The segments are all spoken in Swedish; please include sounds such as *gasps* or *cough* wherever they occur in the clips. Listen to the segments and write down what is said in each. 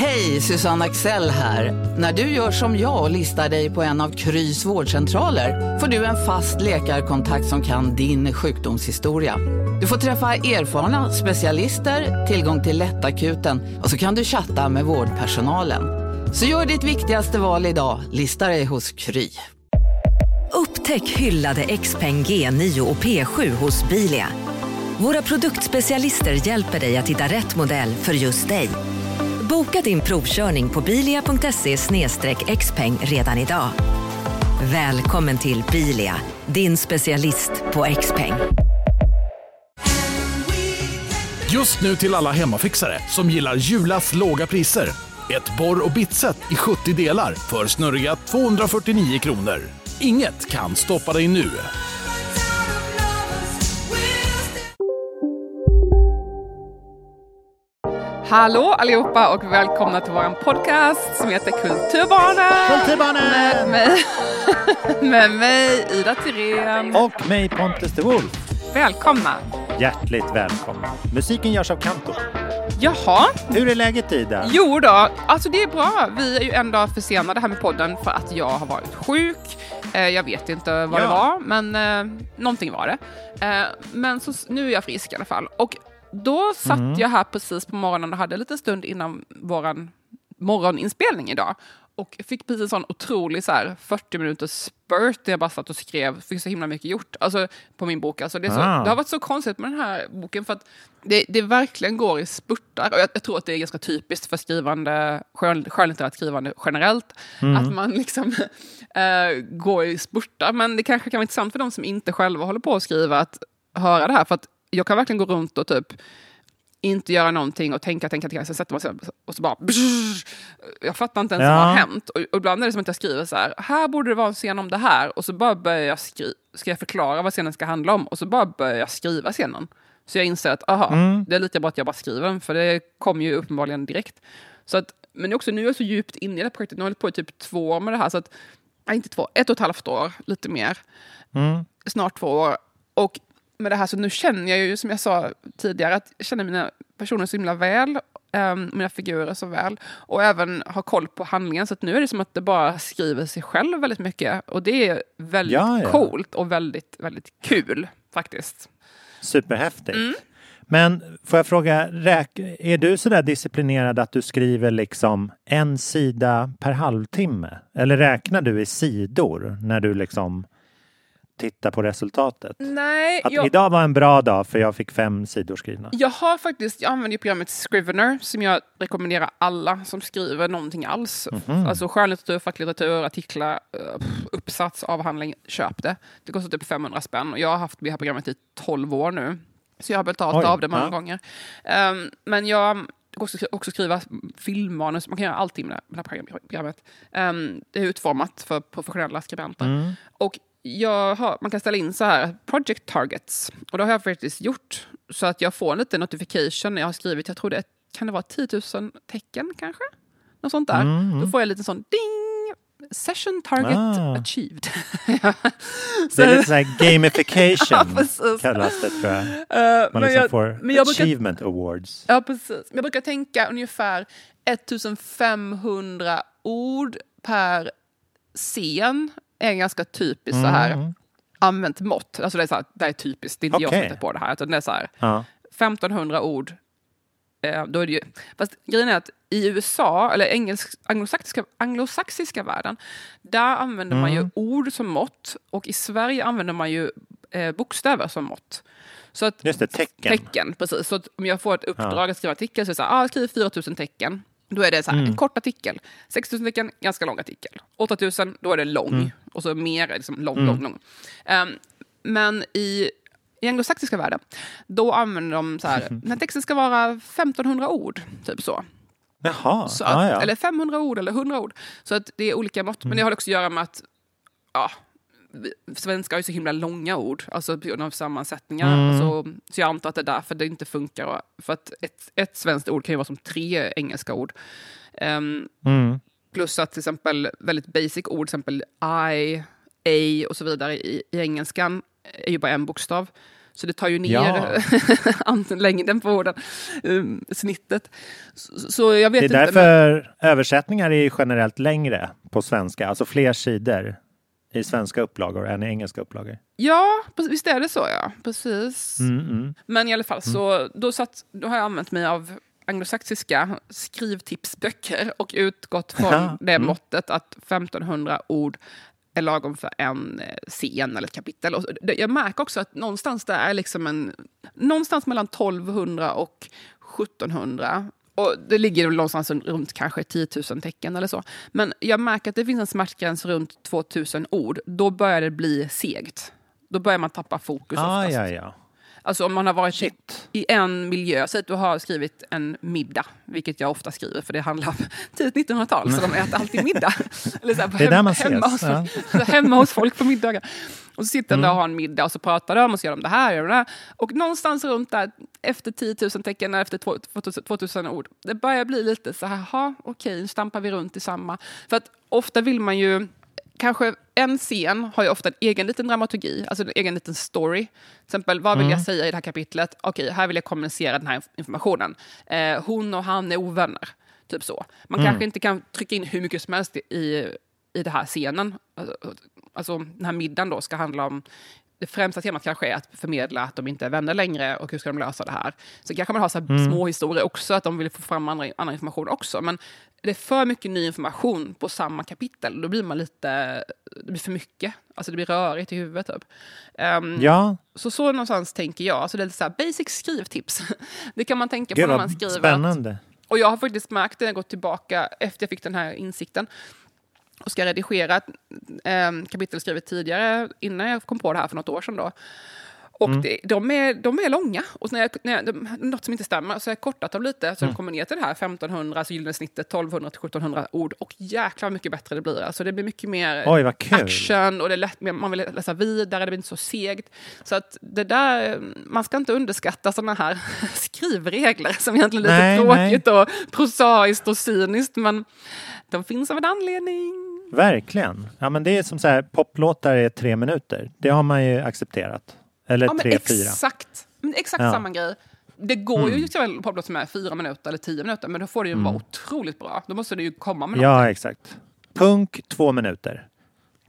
Hej, Susanne Axel här. När du gör som jag och listar dig på en av Krys vårdcentraler får du en fast läkarkontakt som kan din sjukdomshistoria. Du får träffa erfarna specialister, tillgång till lättakuten och så kan du chatta med vårdpersonalen. Så gör ditt viktigaste val idag, lista dig hos Kry. Upptäck hyllade XPeng G9 och P7 hos Bilia. Våra produktspecialister hjälper dig att hitta rätt modell för just dig. Boka din provkörning på bilia.se xpeng redan idag. Välkommen till Bilia, din specialist på XPeng. Just nu till alla hemmafixare som gillar Julas låga priser. Ett borr och bitset i 70 delar för snurriga 249 kronor. Inget kan stoppa dig nu. Hallå allihopa och välkomna till vår podcast som heter Kulturbarnen. Kulturbarnen! Med mig, *laughs* med mig Ida Tirén. Och mig Pontus de Wolf. Välkomna. Hjärtligt välkomna. Musiken görs av Kanto. Jaha. Hur är läget Ida? Jo då, alltså det är bra. Vi är ju en dag försenade här med podden för att jag har varit sjuk. Eh, jag vet inte vad Ja. det var, men eh, någonting var det. Eh, men så, nu är jag frisk i alla fall. Och då satt Mm. jag här precis på morgonen och hade en liten stund innan våran morgoninspelning idag. Och fick precis en sån otrolig så här, 40 minuters spurt där jag bara satt och skrev, fick så himla mycket gjort alltså, på min bok. Alltså, det, så, Ah. det har varit så konstigt med den här boken för att det, det verkligen går i spurtar. Och jag, jag tror att det är ganska typiskt för skrivande, skön, skönlitterärt skrivande generellt, att man liksom *laughs* eh, går i spurtar. Men det kanske kan vara intressant för de som inte själva håller på att skriva att höra det här. För att jag kan verkligen gå runt och typ inte göra någonting och tänka, tänka, tänka, så sätter man sig och så bara... Brrr, jag fattar inte ens Ja. vad har hänt. Och, och ibland är det som att jag skriver så här, här borde det vara en scen om det här. Och så bara börjar jag skriva, ska jag förklara vad scenen ska handla om? Och så bara börjar jag skriva scenen. Så jag inser att, aha, det är lika bra att jag bara skriver den, för det kom ju uppenbarligen direkt. Så att, men också nu är jag så djupt inne i det här projektet, nu har jag hållit på i typ två år med det här, så att, nej, inte två, ett och ett halvt år, lite mer snart två år. Och med det här så nu känner jag ju, som jag sa tidigare, att jag känner mina personer så himla väl. ehm, mina figurer så väl. Och även har koll på handlingen. Så att nu är det som att det bara skriver sig själv väldigt mycket. Och det är väldigt Ja, ja. coolt och väldigt, väldigt kul faktiskt. Superhäftigt. Mm. Men får jag fråga, är du sådär disciplinerad att du skriver liksom en sida per halvtimme? Eller räknar du i sidor när du liksom tittar på resultatet? Nej, Att jag, idag var en bra dag för jag fick fem sidor skrivna. jag har faktiskt, jag använder programmet Scrivener som jag rekommenderar alla som skriver någonting alls. Mhm. Alltså skönlitteratur, facklitteratur, artiklar, eh, uppsats, avhandling, köp det. Det kostar typ 500 spänn och jag har haft det här programmet i 12 år nu. Så jag har betalt Oj, av det många ja. gånger. Ehm, men jag kan också, också skriva filmmanus, man kan göra allting med det här programmet. Ehm, det är utformat för professionella skribenter. Mm. Och har, man kan ställa in så här, project targets. Och det har jag faktiskt gjort. Så att jag får en liten notification när jag har skrivit, jag tror det kan det vara 10 000 tecken kanske? Något sånt där. Mm, Då får jag en liten sån ding! Session target Ah. achieved. *laughs* Det är lite såhär gamification *laughs* Ja, kallas det tror jag. Eh, Man liksom jag- får jag brukar- achievement awards. Ja, precis. Jag brukar tänka ungefär 1500 ord per scen är ganska typiskt så här använt mått. Alltså det är, så här, det är typiskt, det är inte jag som hittar på det här. Utan det är så här, Ja. 1500 ord. Eh, då är det ju, fast grejen är att i USA, eller engelsk, anglosaxiska, anglosaxiska världen, där använder man ju ord som mått och i Sverige använder man ju eh, bokstäver som mått. Så att, Just det, tecken. tecken. precis. Så om jag får ett uppdrag att skriva artikel så är det så här, ah, jag skriver 4000 tecken. Då är det så här, Mm. en kort artikel. 6000 tecken, ganska lång artikel. 8000, då är det lång. Mm. Och så mer liksom lång, lång, lång. Ehm, men i, i anglosaxiska världen, då använder de så här, *laughs* den här texten ska vara 1500 ord, typ så. Jaha, så att, ja. Eller 500 ord eller 100 ord. Så att det är olika mått. Men det har också att göra med att ja, svenska har ju så himla långa ord, alltså på grund av sammansättningar. Så, så jag antar att det är därför det inte funkar. För att ett, ett svenskt ord kan ju vara som tre engelska ord. Ehm, Mm. Plus att till exempel väldigt basic ord, till exempel I, A och så vidare i, i engelskan är ju bara en bokstav. Så det tar ju ner Ja. *laughs* längden på orden, um, snittet. Så, så jag vet Det är inte. men- därför översättningar är generellt längre på svenska, alltså fler sidor i svenska upplagor än i engelska upplagor. Ja, visst är det så ja. Precis. Mm, mm. Men i alla fall, så då, satt, då har jag använt mig av anglosaxiska skrivtipsböcker och utgått från det mm. måttet att 1500 ord är lagom för en eh, scen eller ett kapitel. Och jag märker också att någonstans där är liksom en... Någonstans mellan 1200 och 1700. Och det ligger någonstans runt kanske 10 000 tecken eller så. Men jag märker att det finns en smärtgräns runt 2000 ord. Då börjar det bli segt. Då börjar man tappa fokus Ah, oftast. ja, ja. Alltså om man har varit i, i en miljö, säg att du har skrivit en middag, vilket jag ofta skriver för det handlar om *laughs* tidigt 1900-tal, så de äter alltid middag. *laughs* Eller så här, Det är där man hemma, ses, hos, folk, *laughs* så hemma hos folk på middagar. Och så sitter de där och har en middag och så pratar de och så gör de det här och det här. Och någonstans runt där, efter 10 000 tecken, efter 2000, 2000 ord, det börjar bli lite så här, jaha, okej, nu stampar vi runt i samma. För att ofta vill man ju kanske en scen har ju ofta en egen liten dramaturgi, alltså en egen liten story. Till exempel, vad vill jag säga i det här kapitlet? Okej, här vill jag kommunicera den här informationen. Eh, hon och han är ovänner. Typ så. Man kanske inte kan trycka in hur mycket som helst i, i den här scenen. Alltså, Alltså, den här middagen då ska handla om det främsta temat kanske är att förmedla att de inte är vänner längre och hur ska de lösa det här. Så kanske man har så här små historier också, att de vill få fram andra, annan information också. Men det är för mycket ny information på samma kapitel. Då blir man lite, det blir för mycket. Alltså det blir rörigt i huvudet typ. Ehm, Ja, Så så någonstans tänker jag. Alltså det är lite så här basic skrivtips. *laughs* Det kan man tänka på gud när man skriver. att- spännande. och jag har faktiskt märkt det när jag gått tillbaka efter jag fick den här insikten och ska redigera ett eh, kapitel skrivet tidigare, innan jag kom på det här för något år sedan. Då. Och det, de, är, de är långa. Och när jag, när jag, de, något som inte stämmer, så har jag kortat dem lite. Så de kommer ner till det här 1500, alltså gyllene snittet, 1200 till 1700 ord. Och jäklar mycket bättre det blir. Alltså det blir mycket mer Oj, action och det är lätt, man vill läsa vidare, det blir inte så segt. Så att det där, man ska inte underskatta sådana här *laughs* skrivregler som egentligen är lite Nej, tråkigt och prosaiskt och cyniskt. Men de finns av en anledning. Verkligen. Ja, men det är som så här, poplåtar är tre minuter. Det har man ju accepterat. Eller Ja, tre, fyra. exakt, men exakt Ja. Mm. samma grej. Det går ju att göra en poplåt som är fyra minuter eller tio minuter, men då får det ju vara otroligt bra. Då måste det ju komma med något. Ja, exakt. Punk, två minuter.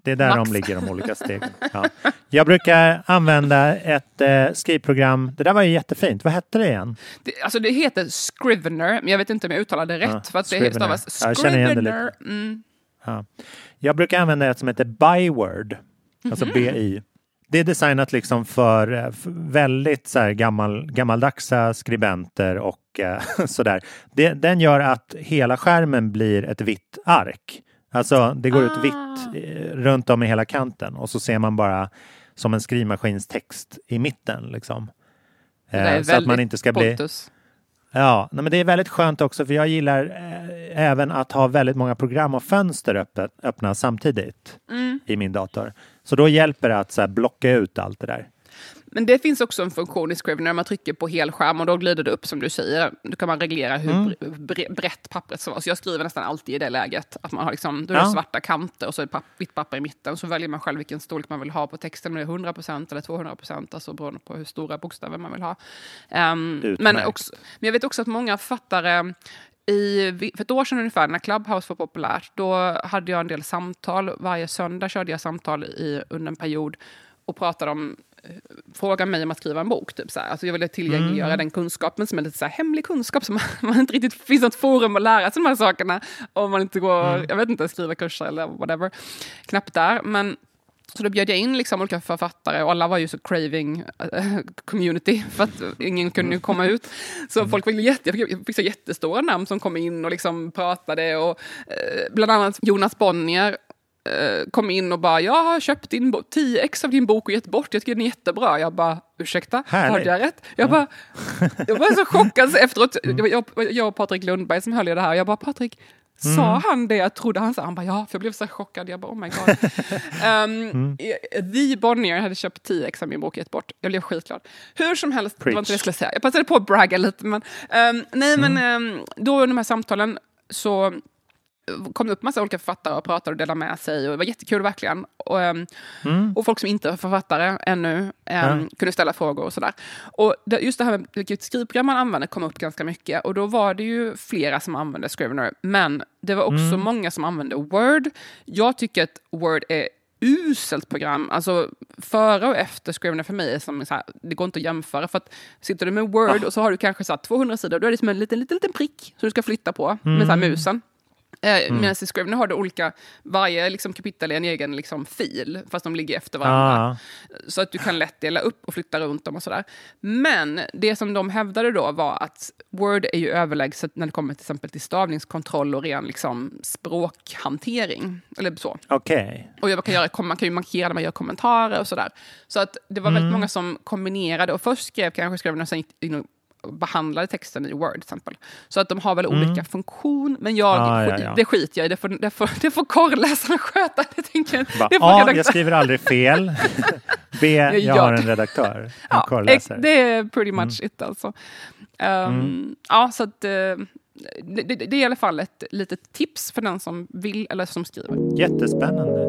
Det är där Max. de ligger, de olika *laughs* stegen. Ja. Jag brukar använda ett eh, skrivprogram. Det där var ju jättefint. Vad hette det igen? Det, alltså det heter Scrivener, men jag vet inte om jag uttalar det rätt. Ja, för att det Scrivener. stavas Ja, jag känner igen det lite. Scrivener. Mm. Ja. Jag brukar använda ett som heter Byword, alltså Mhm. BI. Det är designat liksom för, eh, för väldigt så här gammal, gammaldagsa skribenter och eh, *laughs* sådär. Den gör att hela skärmen blir ett vitt ark. Alltså det går ut Ah. vitt eh, runt om i hela kanten och så ser man bara som en skrivmaskinstext i mitten. Liksom. Eh, så att man inte ska bli... Pontus. Ja, men det är väldigt skönt också för jag gillar eh, även att ha väldigt många program och fönster öppet, öppna samtidigt Mm. i min dator. Så då hjälper det att så här, blocka ut allt det där. Men det finns också en funktion i Scrivener när man trycker på helskärm och då glider det upp som du säger. Då kan man reglera hur Mm. bre- bre- brett pappret ska vara. Så jag skriver nästan alltid i det läget. Att man har liksom, då är det Ja. svarta kanter och så är det papp, vitt papper i mitten. Så väljer man själv vilken storlek man vill ha på texten. Om det är 100% eller 200%. Alltså beroende på hur stora bokstäver man vill ha. Ehm, men, också, men jag vet också att många författare i, för ett år sedan ungefär, när Clubhouse var populärt, då hade jag en del samtal. Varje söndag körde jag samtal i, under en period och pratade om Fråga mig om att skriva en bok. Typ så här. Alltså jag ville tillgängliggöra Mm. den kunskapen som är lite så här hemlig kunskap som *laughs* man, inte riktigt finns något forum att lära sig de här sakerna om man inte går, Mm. jag vet inte, skriva kurser eller whatever. Knappt där. Men så då bjöd jag in liksom olika författare och alla var ju så craving eh, *laughs* community för att ingen kunde komma ut. Så folk ville jätte, jag fick- så jättestora namn som kom in och liksom pratade och eh, bland annat Jonas Bonnier kom in och bara jag har köpt din bo- 10 ex av din bok och gett bort, jag tycker den är jättebra. Jag bara ursäkta, Härligt. hörde jag rätt? Jag, bara, jag var så chockad så efteråt, var jag, jag och Patrik Lundberg som höll i det här, jag bara Patrik Sa han det jag trodde han sa? Han bara ja, för jag blev så chockad. Jag bara oh my god. um, The Bonnier hade köpt 10 ex av min bok och gett bort. Jag blev skitglad. Hur som helst, det var inte det jag skulle säga. Jag passade på att bragga lite. Men, um, nej, men um, då under de här samtalen så kom det upp massa olika författare och pratade och delade med sig. Och det var jättekul verkligen. Och, um, mm. och folk som inte är författare ännu um, mm. kunde ställa frågor och sådär. Och det, just det här med vilket skrivprogram man använder kom upp ganska mycket. Och då var det ju flera som använde Scrivener. Men det var också mm. många som använde Word. Jag tycker att Word är uselt program. Alltså före och efter Scrivener för mig är som så här, det går inte att jämföra. För att sitter du med Word och så har du kanske så 200 sidor, då är det som en liten, liten, liten prick som du ska flytta på mm. med så här musen. Eh, mm. Medan i Scrivener har du olika, varje liksom, kapitel är en egen liksom, fil, fast de ligger efter varandra. Ah. Så att du kan lätt dela upp och flytta runt dem och sådär. Men det som de hävdade då var att Word är ju överlägset när det kommer till exempel till stavningskontroll och ren liksom, språkhantering. Eller så. Okay. Och man kan, göra, man kan ju markera när man gör kommentarer och sådär. Så att det var väldigt mm. många som kombinerade och först skrev kanske Scrivener och sen behandlade texten i Word till exempel. Så att de har väl mm. olika funktion, men jag, ah, ja, ja. det skiter jag i. Det får, det får, det får korrläsaren *laughs* sköta. Det tänker jag. Det får A, jag skriver aldrig fel. *laughs* B, jag, jag har en redaktör. En *laughs* ja, korläsare. Det är pretty much mm. it alltså. Um, mm. Ja, så att... Uh, det, det, det, är i alla fall ett litet tips för den som vill eller som skriver. Jättespännande.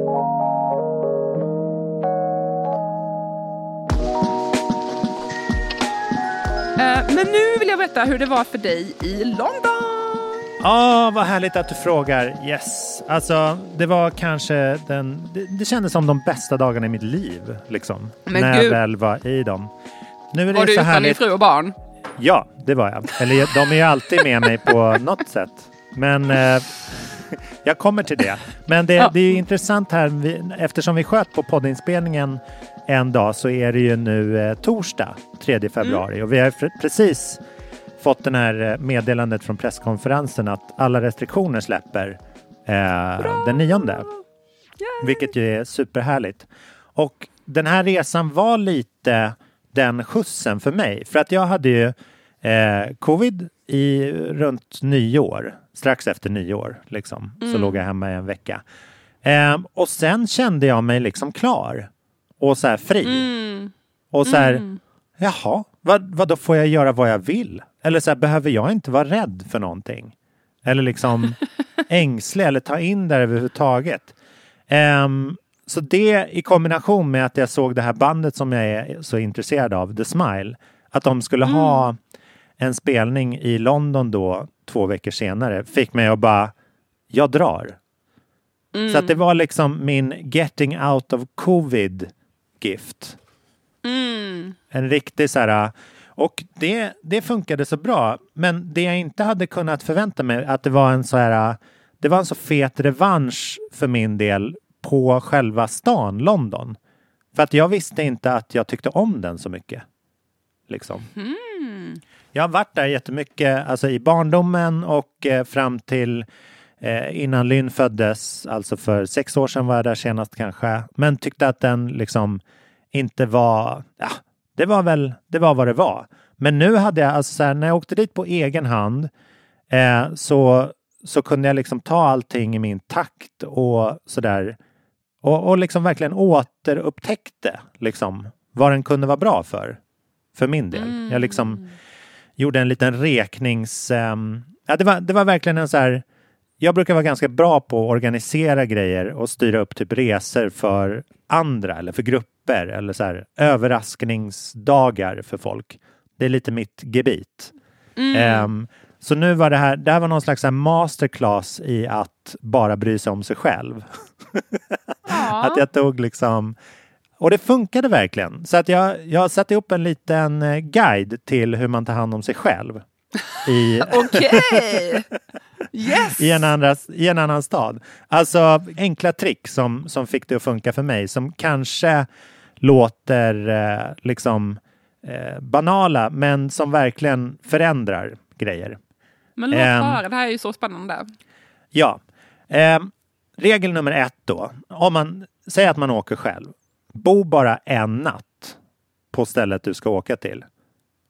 Men nu vill jag veta hur det var för dig i London. Ja, ah, vad härligt att du frågar. Yes, alltså det var kanske den. Det, det kändes som de bästa dagarna i mitt liv, liksom. Men när Gud. jag väl var i dem. Nu är det var du utan din fru och barn? Ja, det var jag. Eller de är ju alltid med mig på *laughs* något sätt. Men eh, jag kommer till det. Men det, ja. det är intressant här, vi, eftersom vi sköt på poddinspelningen en dag så är det ju nu eh, torsdag 3 februari mm. och vi har precis fått den här eh, meddelandet från presskonferensen att alla restriktioner släpper eh, den nionde. Yay. Vilket ju är superhärligt. Och den här resan var lite den skjutsen för mig. För att jag hade ju eh, covid i runt nyår, strax efter nyår. Liksom. Mm. Så låg jag hemma i en vecka. Eh, och sen kände jag mig liksom klar och så här fri. Mm. Och så här, mm. jaha, vad, vad då får jag göra vad jag vill? Eller så här, behöver jag inte vara rädd för någonting? Eller liksom *laughs* ängslig eller ta in det överhuvudtaget. Um, så det i kombination med att jag såg det här bandet som jag är så intresserad av, The Smile, att de skulle mm. ha en spelning i London då två veckor senare fick mig att bara, jag drar. Mm. Så att det var liksom min getting out of covid gift. Mm. En riktig så här, och det, det funkade så bra. Men det jag inte hade kunnat förvänta mig att det var en så här, det var en så fet revansch för min del på själva stan London. För att jag visste inte att jag tyckte om den så mycket. Liksom. Mm. Jag har varit där jättemycket, alltså i barndomen och eh, fram till eh, innan Lynn föddes, alltså för sex år sedan var jag där senast kanske, men tyckte att den liksom inte var, ja, det var väl, det var vad det var. Men nu hade jag, alltså så här, när jag åkte dit på egen hand eh, så, så kunde jag liksom ta allting i min takt och sådär. Och, och liksom verkligen återupptäckte liksom vad den kunde vara bra för. För min del. Mm. Jag liksom gjorde en liten reknings... Um, ja, det, var, det var verkligen en så här jag brukar vara ganska bra på att organisera grejer och styra upp typ resor för andra eller för grupper eller så här, överraskningsdagar för folk. Det är lite mitt gebit. Mm. Um, så nu var det här, det här var någon slags masterclass i att bara bry sig om sig själv. Ja. *laughs* att jag tog liksom och det funkade verkligen. Så att jag, jag satte upp en liten eh, guide till hur man tar hand om sig själv. *laughs* Okej! Yes! I, en andra, I en annan stad. Alltså enkla trick som, som fick det att funka för mig som kanske låter eh, liksom eh, banala men som verkligen förändrar grejer. Men låt eh, höra, det här är ju så spännande. Ja. Eh, regel nummer ett då. Om man säger att man åker själv. Bo bara en natt på stället du ska åka till.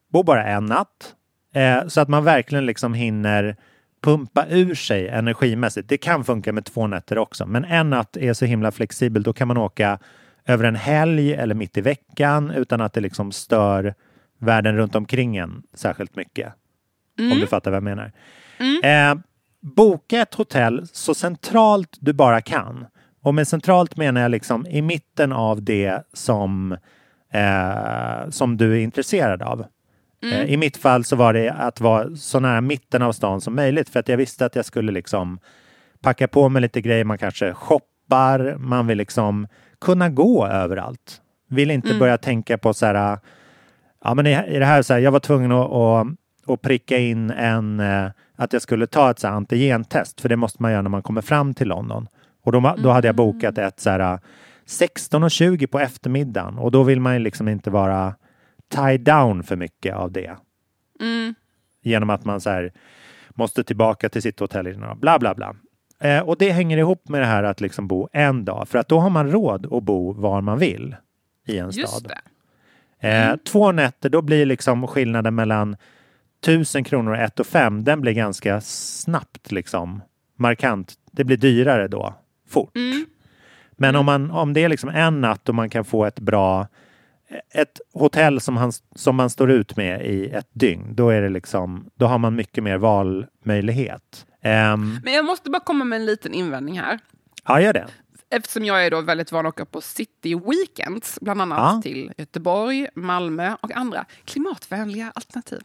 Bo bara en natt Eh, så att man verkligen liksom hinner pumpa ur sig energimässigt. Det kan funka med två nätter också, men en natt är så himla flexibel. Då kan man åka över en helg eller mitt i veckan utan att det liksom stör världen runt omkring en särskilt mycket. Mm. Om du fattar vad jag menar. Mm. Eh, boka ett hotell så centralt du bara kan. Och med centralt menar jag liksom i mitten av det som, eh, som du är intresserad av. Eh, I mitt fall så var det att vara så nära mitten av stan som möjligt för att jag visste att jag skulle liksom packa på mig lite grejer. Man kanske shoppar, man vill liksom kunna gå överallt. Vill inte börja tänka på så här, ja men i, det här så här, jag var tvungen att, att, att pricka in en, eh, att jag skulle ta ett så här antigentest, för det måste man göra när man kommer fram till London. Och då, då hade jag bokat ett så här 16.20 på eftermiddagen och då vill man ju liksom inte vara tied down för mycket av det. Genom att man så här måste tillbaka till sitt hotell bla bla bla. Eh, och det hänger ihop med det här att liksom bo en dag, för att då har man råd att bo var man vill i en Just stad. det. Eh, två nätter, då blir liksom skillnaden mellan 1000 kronor och 1 och 5, den blir ganska snabbt liksom markant. Det blir dyrare då, fort. Men om, man, om det är liksom en natt och man kan få ett bra ett hotell som, han, som man står ut med i ett dygn, då är det liksom, då har man mycket mer valmöjlighet. Ehm, Men jag måste bara komma med en liten invändning här. ja, gör det. Eftersom jag är då väldigt van att åka på city weekends, bland annat Ja. till Göteborg, Malmö och andra klimatvänliga alternativ.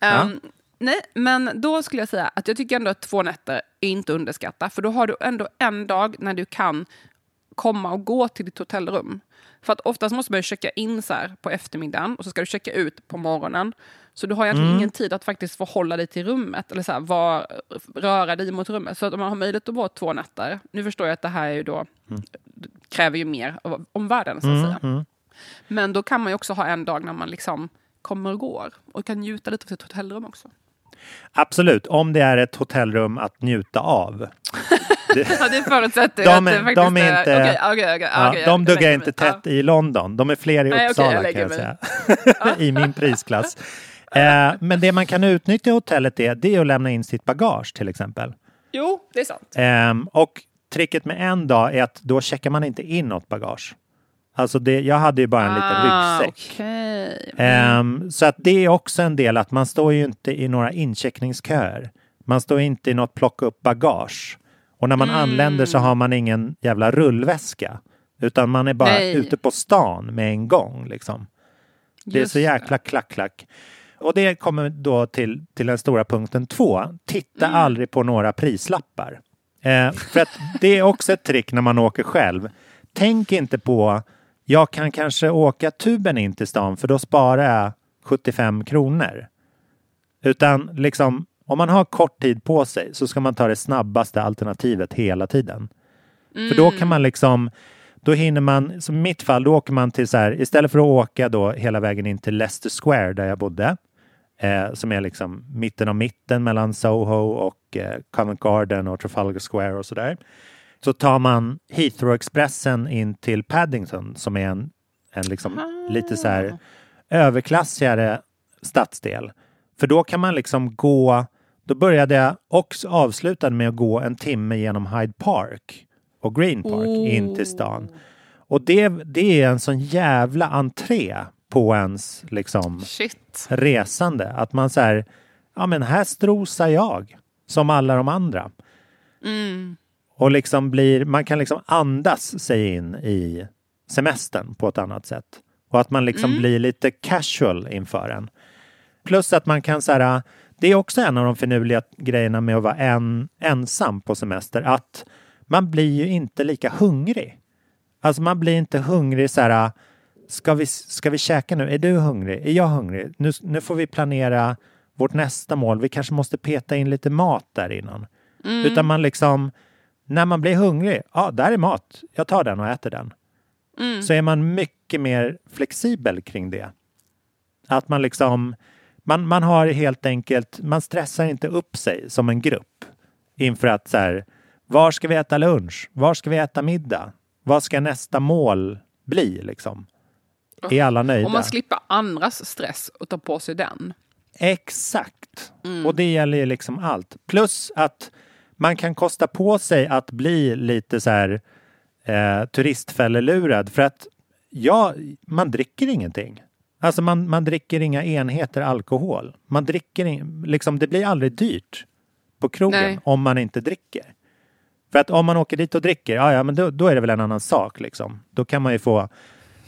Ja. Ehm, nej, men då skulle jag säga att jag tycker ändå att två nätter är inte underskatta, för då har du ändå en dag när du kan komma och gå till ditt hotellrum. För att oftast måste man checka in så på eftermiddagen och så ska du checka ut på morgonen. Så du har egentligen Mm. ingen tid att faktiskt förhålla dig till rummet eller så här, var, röra dig mot rummet. Så att om man har möjlighet att vara två nätter, nu förstår jag att det här är ju då, kräver ju mer av omvärlden så att Mm, säga. mm. Men då kan man ju också ha en dag när man liksom kommer och går och kan njuta lite av sitt hotellrum också. Absolut, om det är ett hotellrum att njuta av. *laughs* *laughs* Ja, det förutsätter De att det faktiskt de är inte- Okej, okej, okej, Ja, okej, de duggar inte tätt i London. De är fler i Nej, Uppsala jag kan jag säga. *laughs* I min prisklass. *laughs* Eh, men det man kan utnyttja i hotellet är, det är att lämna in sitt bagage till exempel. Jo, det är sant. Ehm, och tricket med en dag är att då checkar man inte in något bagage. Alltså det, jag hade ju bara en liten Ah, ryggsäck. okej. Ehm, så att det är också en del att man står ju inte i några incheckningsköer. Man står inte i något plocka upp bagage. Och när man Mm. anländer så har man ingen jävla rullväska. Utan man är bara Nej. ute på stan med en gång. Liksom. Det är Just så jäkla klack, klack. Och det kommer då till, till den stora punkten två. Titta Mm. aldrig på några prislappar. Eh, för att det är också ett trick när man åker själv. Tänk inte på, jag kan kanske åka tuben in till stan för då sparar jag 75 kronor. Utan liksom, om man har kort tid på sig så ska man ta det snabbaste alternativet hela tiden. För då kan man liksom, då hinner man, som i mitt fall, då åker man till så här, istället för att åka då hela vägen in till Leicester Square där jag bodde, eh, som är liksom mitten av mitten mellan Soho och eh, Covent Garden och Trafalgar Square och sådär. Så tar man Heathrow-expressen in till Paddington som är en, en liksom lite så här överklassigare stadsdel. För då kan man liksom gå, då började jag och avslutade med att gå en timme genom Hyde Park och Green Park in till stan. Och det, det är en sån jävla entré på ens liksom Shit. resande. Att man säger, ja men här strosar jag som alla de andra. Mm. Och liksom blir, man kan liksom andas sig in i semestern på ett annat sätt. Och att man liksom blir lite casual inför den. Plus att man kan så här, det är också en av de finurliga grejerna med att vara en, ensam på semester, att man blir ju inte lika hungrig. Alltså man blir inte hungrig så här, ska vi, ska vi käka nu? Är du hungrig? Är jag hungrig? Nu, nu får vi planera vårt nästa mål. Vi kanske måste peta in lite mat där innan. Utan man liksom, när man blir hungrig, ja, där är mat. Jag tar den och äter den. Så är man mycket mer flexibel kring det. Att man liksom, man, man har helt enkelt, man stressar inte upp sig som en grupp inför att så här, var ska vi äta lunch? Var ska vi äta middag? Vad ska nästa mål bli liksom? Är alla nöjda? Om man slipper andras stress och tar på sig den. Exakt. Och det gäller ju liksom allt. Plus att man kan kosta på sig att bli lite så här eh, turistfällelurad för att ja, man dricker ingenting. Alltså man, man dricker inga enheter alkohol. Man dricker in, liksom, det blir aldrig dyrt på krogen Nej. om man inte dricker. För att om man åker dit och dricker, ja, ja men då, då är det väl en annan sak liksom. Då kan man ju få Åker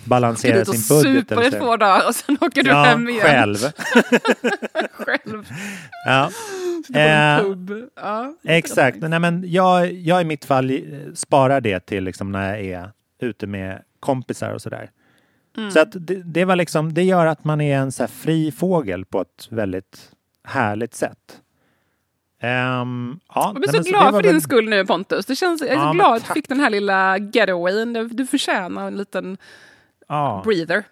balansera dit och sin budget. super eller i så. två dagar och sen åker du ja, hem igen. själv. *laughs* Själv. Ja. Eh. Ja. Exakt. Nej, men jag, jag i mitt fall sparar det till liksom när jag är ute med kompisar och sådär. Mm. Så att det, det, var liksom, det gör att man är en så fri fågel på ett väldigt härligt sätt. Ehm, ja, Jag blir så glad för din väl- skull nu Pontus. Det känns, jag är Ja, så glad att du fick den här lilla getawayen. Du, du förtjänar en liten Ja. breather.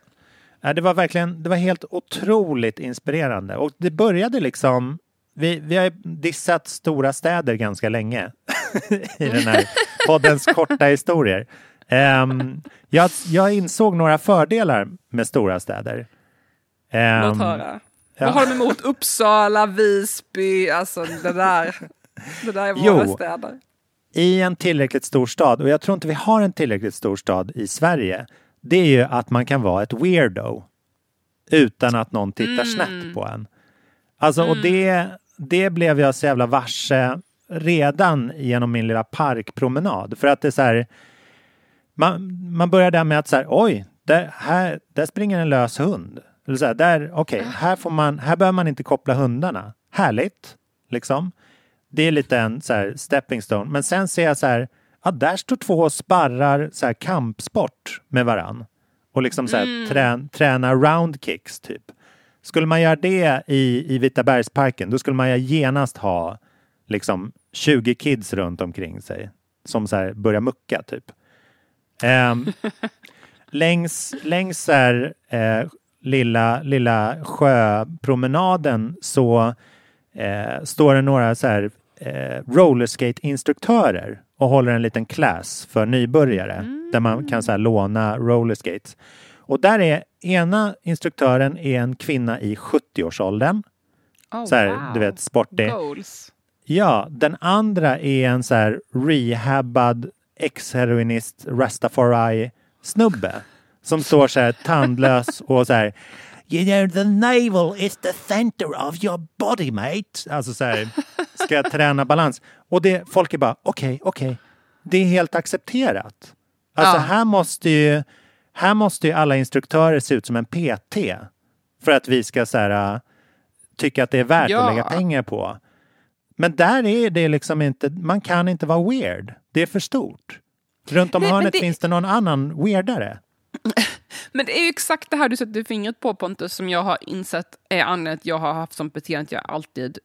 Ja, det var verkligen, det var helt otroligt inspirerande. Och det började liksom, vi, vi har dissat stora städer ganska länge *laughs* i den här *laughs* poddens korta historier. Ehm, jag, jag insåg några fördelar med stora städer. Ehm, Låt höra. ja. Vad har de emot Uppsala, Visby, alltså det där. Det där är våra Jo. städer. I en tillräckligt stor stad, och jag tror inte vi har en tillräckligt stor stad i Sverige, det är ju att man kan vara ett weirdo utan att någon tittar snett på en. Alltså, och det, det blev jag så jävla varse redan genom min lilla parkpromenad. För att det är så här, man, man börjar där med att så här, oj, där, här, där springer en lös hund. Eller så här, där, okej, här får man, här behöver man inte koppla hundarna. Härligt, liksom. Det är lite en så här stepping stone. Men sen ser jag så här, ja, där står två och sparrar så här kampsport med varann. Och liksom så här trä, träna round kicks typ. Skulle man göra det i, i Vitabergsparken, då skulle man ju genast ha liksom 20 kids runt omkring sig som så här börjar mucka typ. Ehm, längs längs här, eh, lilla, lilla sjöpromenaden så eh, står det några så här eh, rollerskate-instruktörer och håller en liten class för nybörjare där man kan så här, låna rollerskates. Och där är ena instruktören är en kvinna i 70-årsåldern. Oh, Så här, wow. du vet, sportig. Goals. Ja, den andra är en så här rehabbad ex-heroinist rastafari snubbe som står så här tandlös och så här You know the navel is the center of your body mate. Alltså så här, ska jag träna balans? Och det, folk är bara okej, okej. Det är helt accepterat. Alltså Ja. här måste ju här måste ju alla instruktörer se ut som en PT för att vi ska så här, äh, tycka att det är värt Ja. att lägga pengar på. Men där är det liksom inte, man kan inte vara weird. Det är för stort. Runt om Nej, hörnet det- finns det någon annan weirdare. *laughs* Men det är ju exakt det här du sätter fingret på Pontus som jag har insett är anledningen att jag har haft som beteende att jag alltid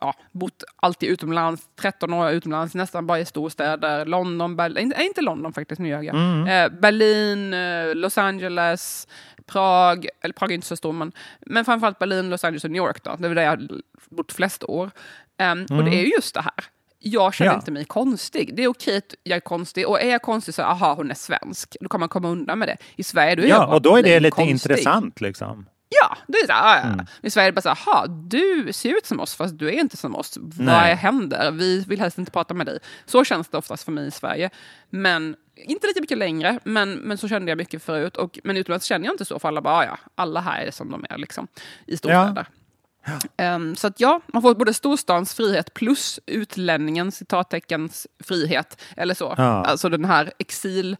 ja, bott alltid utomlands, 13 år utomlands, nästan bara i storstäder. London, Berlin, inte, inte London faktiskt, nu jag. Eh, Berlin, eh, Los Angeles, Prag, eller Prag är inte så stor, men, men framförallt Berlin, Los Angeles och New York. Då. Det är där jag bott flest år. Em, Och det är ju just det här. Jag känner Ja. inte mig konstig. Det är okej att jag är konstig. Och är jag konstig så, aha, hon är svensk. Då kan man komma undan med det. I Sverige, då är jag Ja, bara och då är det lite konstig. intressant liksom. Ja, det är så här, ja, Mm. ja. I Sverige är det bara så här, du ser ut som oss fast du är inte som oss. Vad Nej. händer? Vi vill helst inte prata med dig. Så känns det oftast för mig i Sverige. Men inte lika mycket längre, men, men så kände jag mycket förut. Och, men utomlands känner jag inte så, för alla bara, ja, alla här är som de är liksom, i storstäder. Ehm, så att ja, man får både storstans frihet plus utlänningens citatteckens frihet. Eller så. Ja. Alltså den här exil...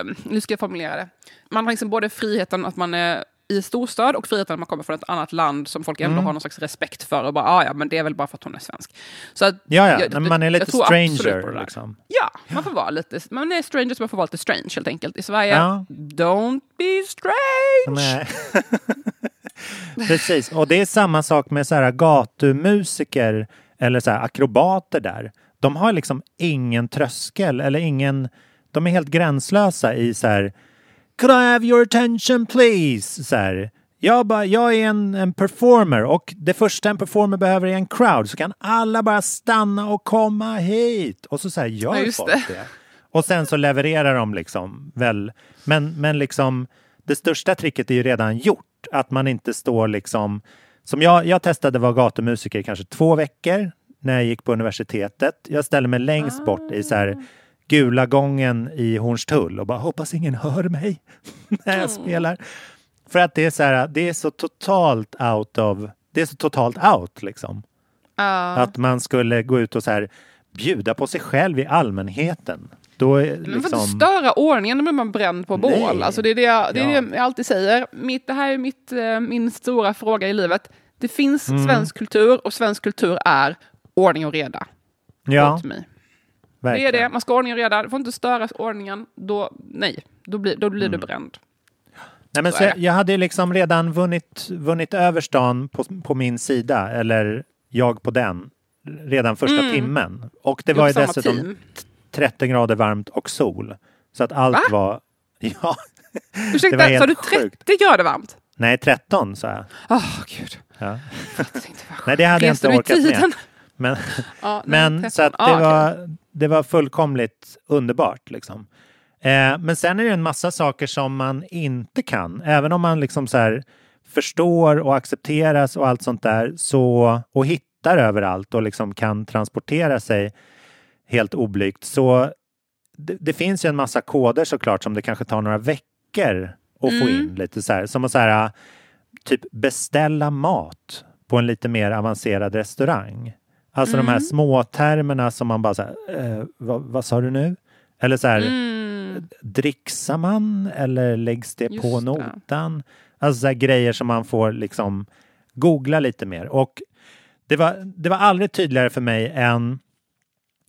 Um, nu ska jag formulera det. Man har liksom både friheten att man är i storstad och friheten att man kommer från ett annat land som folk Mm. ändå har någon slags respekt för. Och bara, ah, ja, men det är väl bara för att hon är svensk. Så att, Ja, ja, jag- man är lite stranger liksom. Ja, man får vara lite... Man är stranger så man får vara lite strange helt enkelt. I Sverige, Ja. don't be strange! *laughs* Precis, och det är samma sak med så här gatumusiker eller så här akrobater där. De har liksom ingen tröskel eller ingen... De är helt gränslösa i så här Could I have your attention please? Så här. Jag, bara, jag är en, en performer och det första en performer behöver är en crowd så kan alla bara stanna och komma hit. Och så, så här gör Ja, folk det. det. Och sen så levererar de liksom väl. Men, men liksom det största tricket är ju redan gjort. Att man inte står liksom som jag, jag testade vara gatumusiker i kanske två veckor när jag gick på universitetet. Jag ställde mig längst bort i så här gula gången i Hornstull och bara hoppas ingen hör mig *laughs* när jag spelar. För att det är så här, det är så totalt out of, det är så totalt out liksom. Ja. Att man skulle gå ut och så här bjuda på sig själv i allmänheten. Då är Men för liksom... att störa ordningen, då blir man bränd på bål. Nej. Alltså det är det jag, det är Ja. det jag alltid säger. Mitt, det här är mitt, eh, min stora fråga i livet. Det finns Mm. svensk kultur och svensk kultur är ordning och reda. Ja. Det är det, man ska ha ordning och reda. Det får inte störas ordningen. Då, nej, då blir, då blir Mm. du bränd. Nej, men Så så jag, hade liksom redan vunnit, vunnit över stan på, på min sida, eller jag på den, redan första Mm. timmen. Och det var ju dessutom team. 30 grader varmt och sol. Så att allt Va? var... *laughs* Ja, Ursäkta, var sa du 30 sjukt. grader varmt? nej 13 sa jag. Åh, gud. Ja. *laughs* Nej, det hade jag inte orkat med. Men, *laughs* Ja, nej, men 13. så att det, okej. var, det var fullkomligt underbart. Liksom. Eh, men sen är det en massa saker som man inte kan. Även om man liksom så förstår och accepteras och allt sånt där så, och hittar överallt och liksom kan transportera sig helt oblygt. Så det, det finns ju en massa koder såklart som det kanske tar några veckor att få Mm. in lite så här. Som att så här, typ beställa mat på en lite mer avancerad restaurang. Alltså de här Mm. små termerna som man bara så här, eh, vad, vad sa du nu? Eller så här, Mm. dricksar man eller läggs det Just på det. notan? Alltså så här grejer som man får liksom googla lite mer. Och det var, det var aldrig tydligare för mig än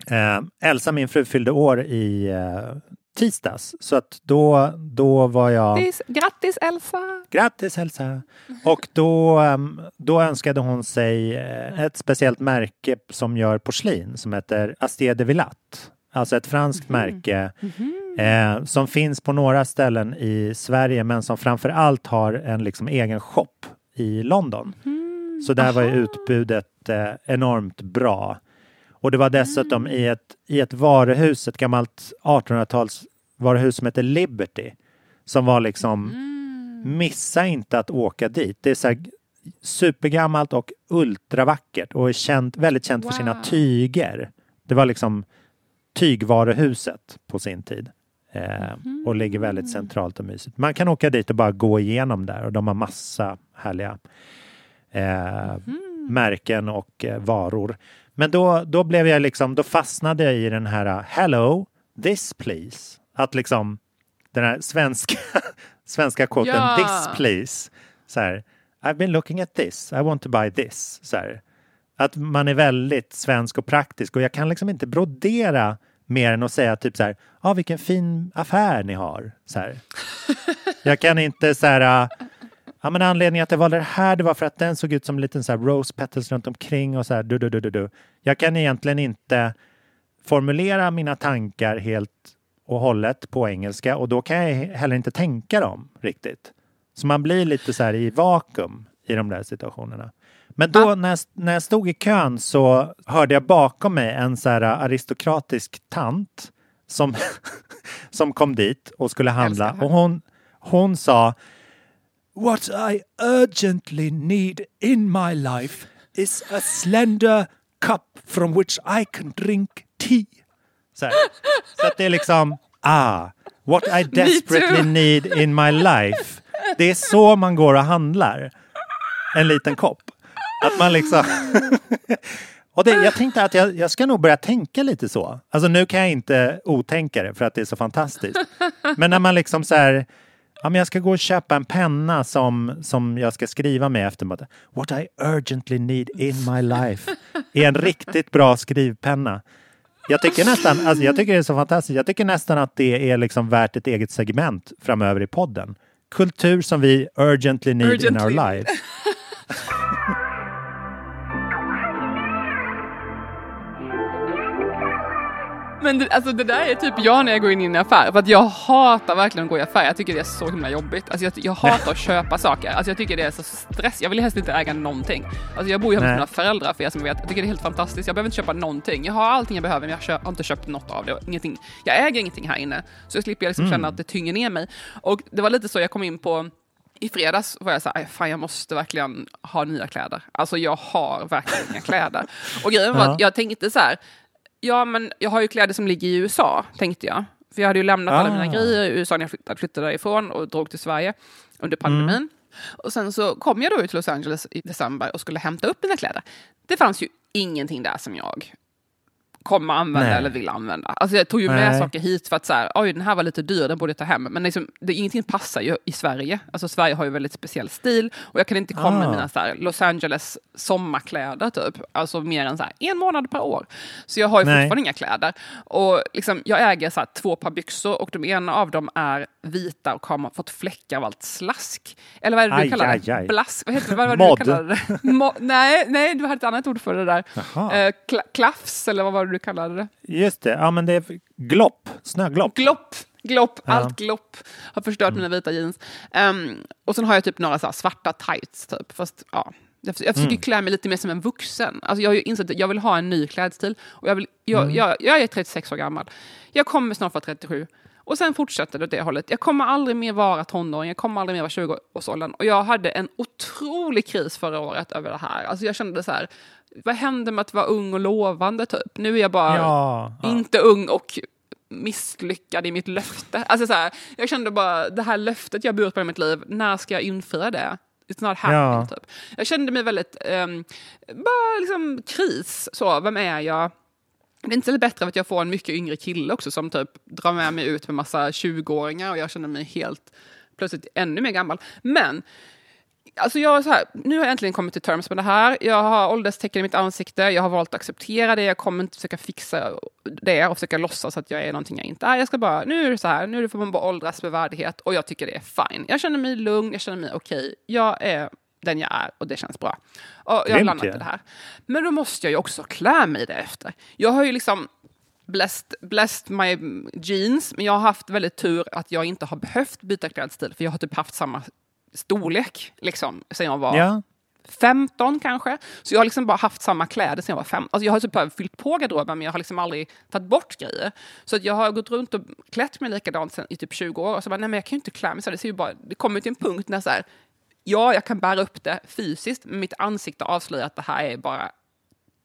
eh, Elsa, min fru, fyllde år i eh, tisdags. Så att då, då var jag... Grattis, grattis Elsa! Grattis Elsa! Och då, då önskade hon sig eh, ett speciellt märke som gör porslin som heter Astier de Villat. Alltså ett franskt märke eh, som finns på några ställen i Sverige men som framför allt har en liksom egen shop i London. Så där var ju utbudet eh, enormt bra. Och det var dessutom i, ett, i ett varuhus, ett gammalt 1800-tals varuhus som heter Liberty. Som var liksom, missa inte att åka dit. Det är så här supergammalt och ultravackert och är känt, väldigt känt för sina Wow. tyger. Det var liksom tygvaruhuset på sin tid. Eh, och ligger väldigt centralt och mysigt. Man kan åka dit och bara gå igenom där och de har massa härliga eh, märken och eh, varor. Men då, då blev jag liksom, då fastnade jag i den här uh, Hello, this please. Att liksom den här svenska, *laughs* svenska quoten Ja. this please. Så här, I've been looking at this, I want to buy this. Så här. Att man är väldigt svensk och praktisk och jag kan liksom inte brodera mer än att säga typ så här, ja ah, vilken fin affär ni har. Så här. *laughs* Jag kan inte så här, uh, ja men anledningen att jag valde det här det var för att den såg ut som en liten så här rose petals runt omkring och så här du, du, du, du, du. Jag kan egentligen inte formulera mina tankar helt och hållet på engelska och då kan jag heller inte tänka dem riktigt. Så man blir lite så här i vakuum i de där situationerna. Men då när jag, när jag stod i kön så hörde jag bakom mig en så här aristokratisk tant som, *laughs* som kom dit och skulle handla och hon, hon sa What I urgently need in my life is a slender cup from which I can drink tea. Så, här. så att det är liksom, ah, what I *laughs* desperately need in my life. Det är så man går och handlar. En liten kopp. Att man liksom... *laughs* och det, jag tänkte att jag, jag ska nog börja tänka lite så. Alltså nu kan jag inte otänka det för att det är så fantastiskt. Men när man liksom så här, ja men jag ska gå och köpa en penna som, som jag ska skriva med efter. What I urgently need in my life är en riktigt bra skrivpenna. Jag tycker nästan, alltså jag tycker det är så fantastiskt. Jag tycker nästan att det är liksom värt ett eget segment framöver i podden. Kultur som vi urgently need in Urgently our *laughs* need. Men det, alltså det där är typ jag när jag går in i en affär. För att jag hatar verkligen att gå i affär. Jag tycker det är så himla jobbigt. Alltså jag, jag hatar att köpa saker. Alltså jag tycker det är så stress. Jag vill helst inte äga någonting. Alltså jag bor ju hemma med mina föräldrar för er som vet. Jag tycker det är helt fantastiskt. Jag behöver inte köpa någonting. Jag har allting jag behöver men jag har inte köpt något av det. Ingenting. Jag äger ingenting här inne. Så jag slipper liksom känna att det tynger ner mig. Och det var lite så jag kom in på i fredags var jag så här, "Aj, fan jag måste verkligen ha nya kläder. Alltså jag har verkligen inga kläder. Och grejen var Ja. att jag tänkte så här, ja men jag har ju kläder som ligger i USA, tänkte jag. För jag hade ju lämnat alla mina Ah. grejer i USA när jag flyttade, flyttade därifrån och drog till Sverige under pandemin. Och sen så kom jag då ut till Los Angeles i december och skulle hämta upp mina kläder. Det fanns ju ingenting där som jag kommer använda Nej. eller vill använda. Alltså jag tog ju med Nej. saker hit för att så här, oj den här var lite dyr, den borde jag ta hem. Men liksom, det, ingenting passar ju i Sverige. Alltså Sverige har ju väldigt speciell stil och jag kan inte komma med Ah. mina så här, Los Angeles sommarkläder typ. Alltså mer än så här, en månad per år. Så jag har ju Nej. fortfarande inga kläder. Och liksom, jag äger så här, två par byxor och de ena av dem är vita och har fått fläckar av allt slask. Eller vad är det du Aj, kallar aj, det? aj. Blask? Vad heter det? Vad var det du kallade det? Nej, nej, du hade ett annat ord för det där. Eh, kla- klaffs eller vad var det du kallade det? Just det, ja men det är glopp, snöglopp. Glopp, glopp, Ja. allt glopp har förstört mina vita jeans. Ehm, och sen har jag typ några så svarta tights typ. Fast ja, jag, jag försöker klä mig lite mer som en vuxen. Alltså jag har ju insett att jag vill ha en ny klädstil. Och jag, vill, jag, jag, jag är 36 år gammal. Jag kommer snart vara 37. Och sen fortsätter det åt det hållet. Jag kommer aldrig mer vara tonåring, jag kommer aldrig mer vara 20-årsåldern. Och jag hade en otrolig kris förra året över det här. Alltså jag kände så här, vad hände med att vara ung och lovande typ? Nu är jag bara Ja, ja. inte ung och misslyckad i mitt löfte. Alltså så här, jag kände bara, det här löftet jag burit på i mitt liv, när ska jag infria det? It's not happening. Ja. Typ. Jag kände mig väldigt, um, bara liksom kris. Så, vem är jag? Det är inte så bättre att jag får en mycket yngre kille också som typ drar med mig ut med massa 20-åringar och jag känner mig helt plötsligt ännu mer gammal. Men Alltså jag här, nu har jag äntligen kommit till terms med det här. Jag har ålderstecken i mitt ansikte. Jag har valt att acceptera det. Jag kommer inte försöka fixa det och försöka låtsas att jag är någonting jag inte är. Jag ska bara, nu är det så här, nu får man bara åldras med värdighet och jag tycker det är fine. Jag känner mig lugn, jag känner mig okej. Jag är den jag är och det känns bra. Och jag har landat i det här. Men då måste jag ju också klä mig därefter. Jag har ju liksom blessed, blessed my jeans, men jag har haft väldigt tur att jag inte har behövt byta klädstil, för jag har typ haft samma storlek liksom, sen jag var Ja, 15 kanske. Så jag har liksom bara haft samma kläder sen jag var 15. Alltså jag har typ bara fyllt på garderoben men jag har liksom aldrig tagit bort grejer. Så jag har gått runt och klätt mig likadant sen, i typ 20 år och så bara, nej men jag kan ju inte klä mig så. Det, ser ju bara, det kommer till en punkt när så här, ja jag kan bära upp det fysiskt men mitt ansikte avslöjar att det här är bara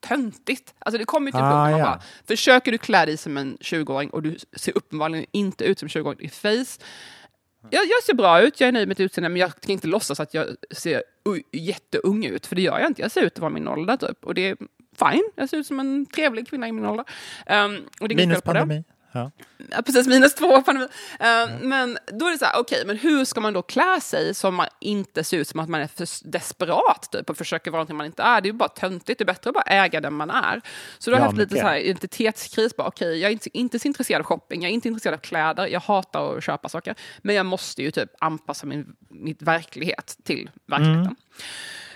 töntigt. Alltså det kommer ju till Ah, punkt när man ja. bara, försöker du klä dig som en 20-åring och du ser uppenbarligen inte ut som 20-åring i face. Jag, jag ser bra ut, jag är nöjd med mitt utseende, men jag kan inte låtsas att jag ser jätteung ut, för det gör jag inte. Jag ser ut att vara min ålder, typ. Och det är fine. Jag ser ut som en trevlig kvinna i min ålder. Um, och det är minus på det. Ja. Ja, precis, minus två pandemi. Eh, Men då är det så här, okej, men hur ska man då klä sig så man inte ser ut som att man är för desperat typ, och försöker vara någonting man inte är? Det är ju bara töntigt, det är bättre att bara äga den man är. Så då har jag Ja, haft lite så här identitetskris, bara okej, jag är inte, inte så intresserad av shopping, jag är inte intresserad av kläder, jag hatar att köpa saker, men jag måste ju typ anpassa min mitt verklighet till verkligheten.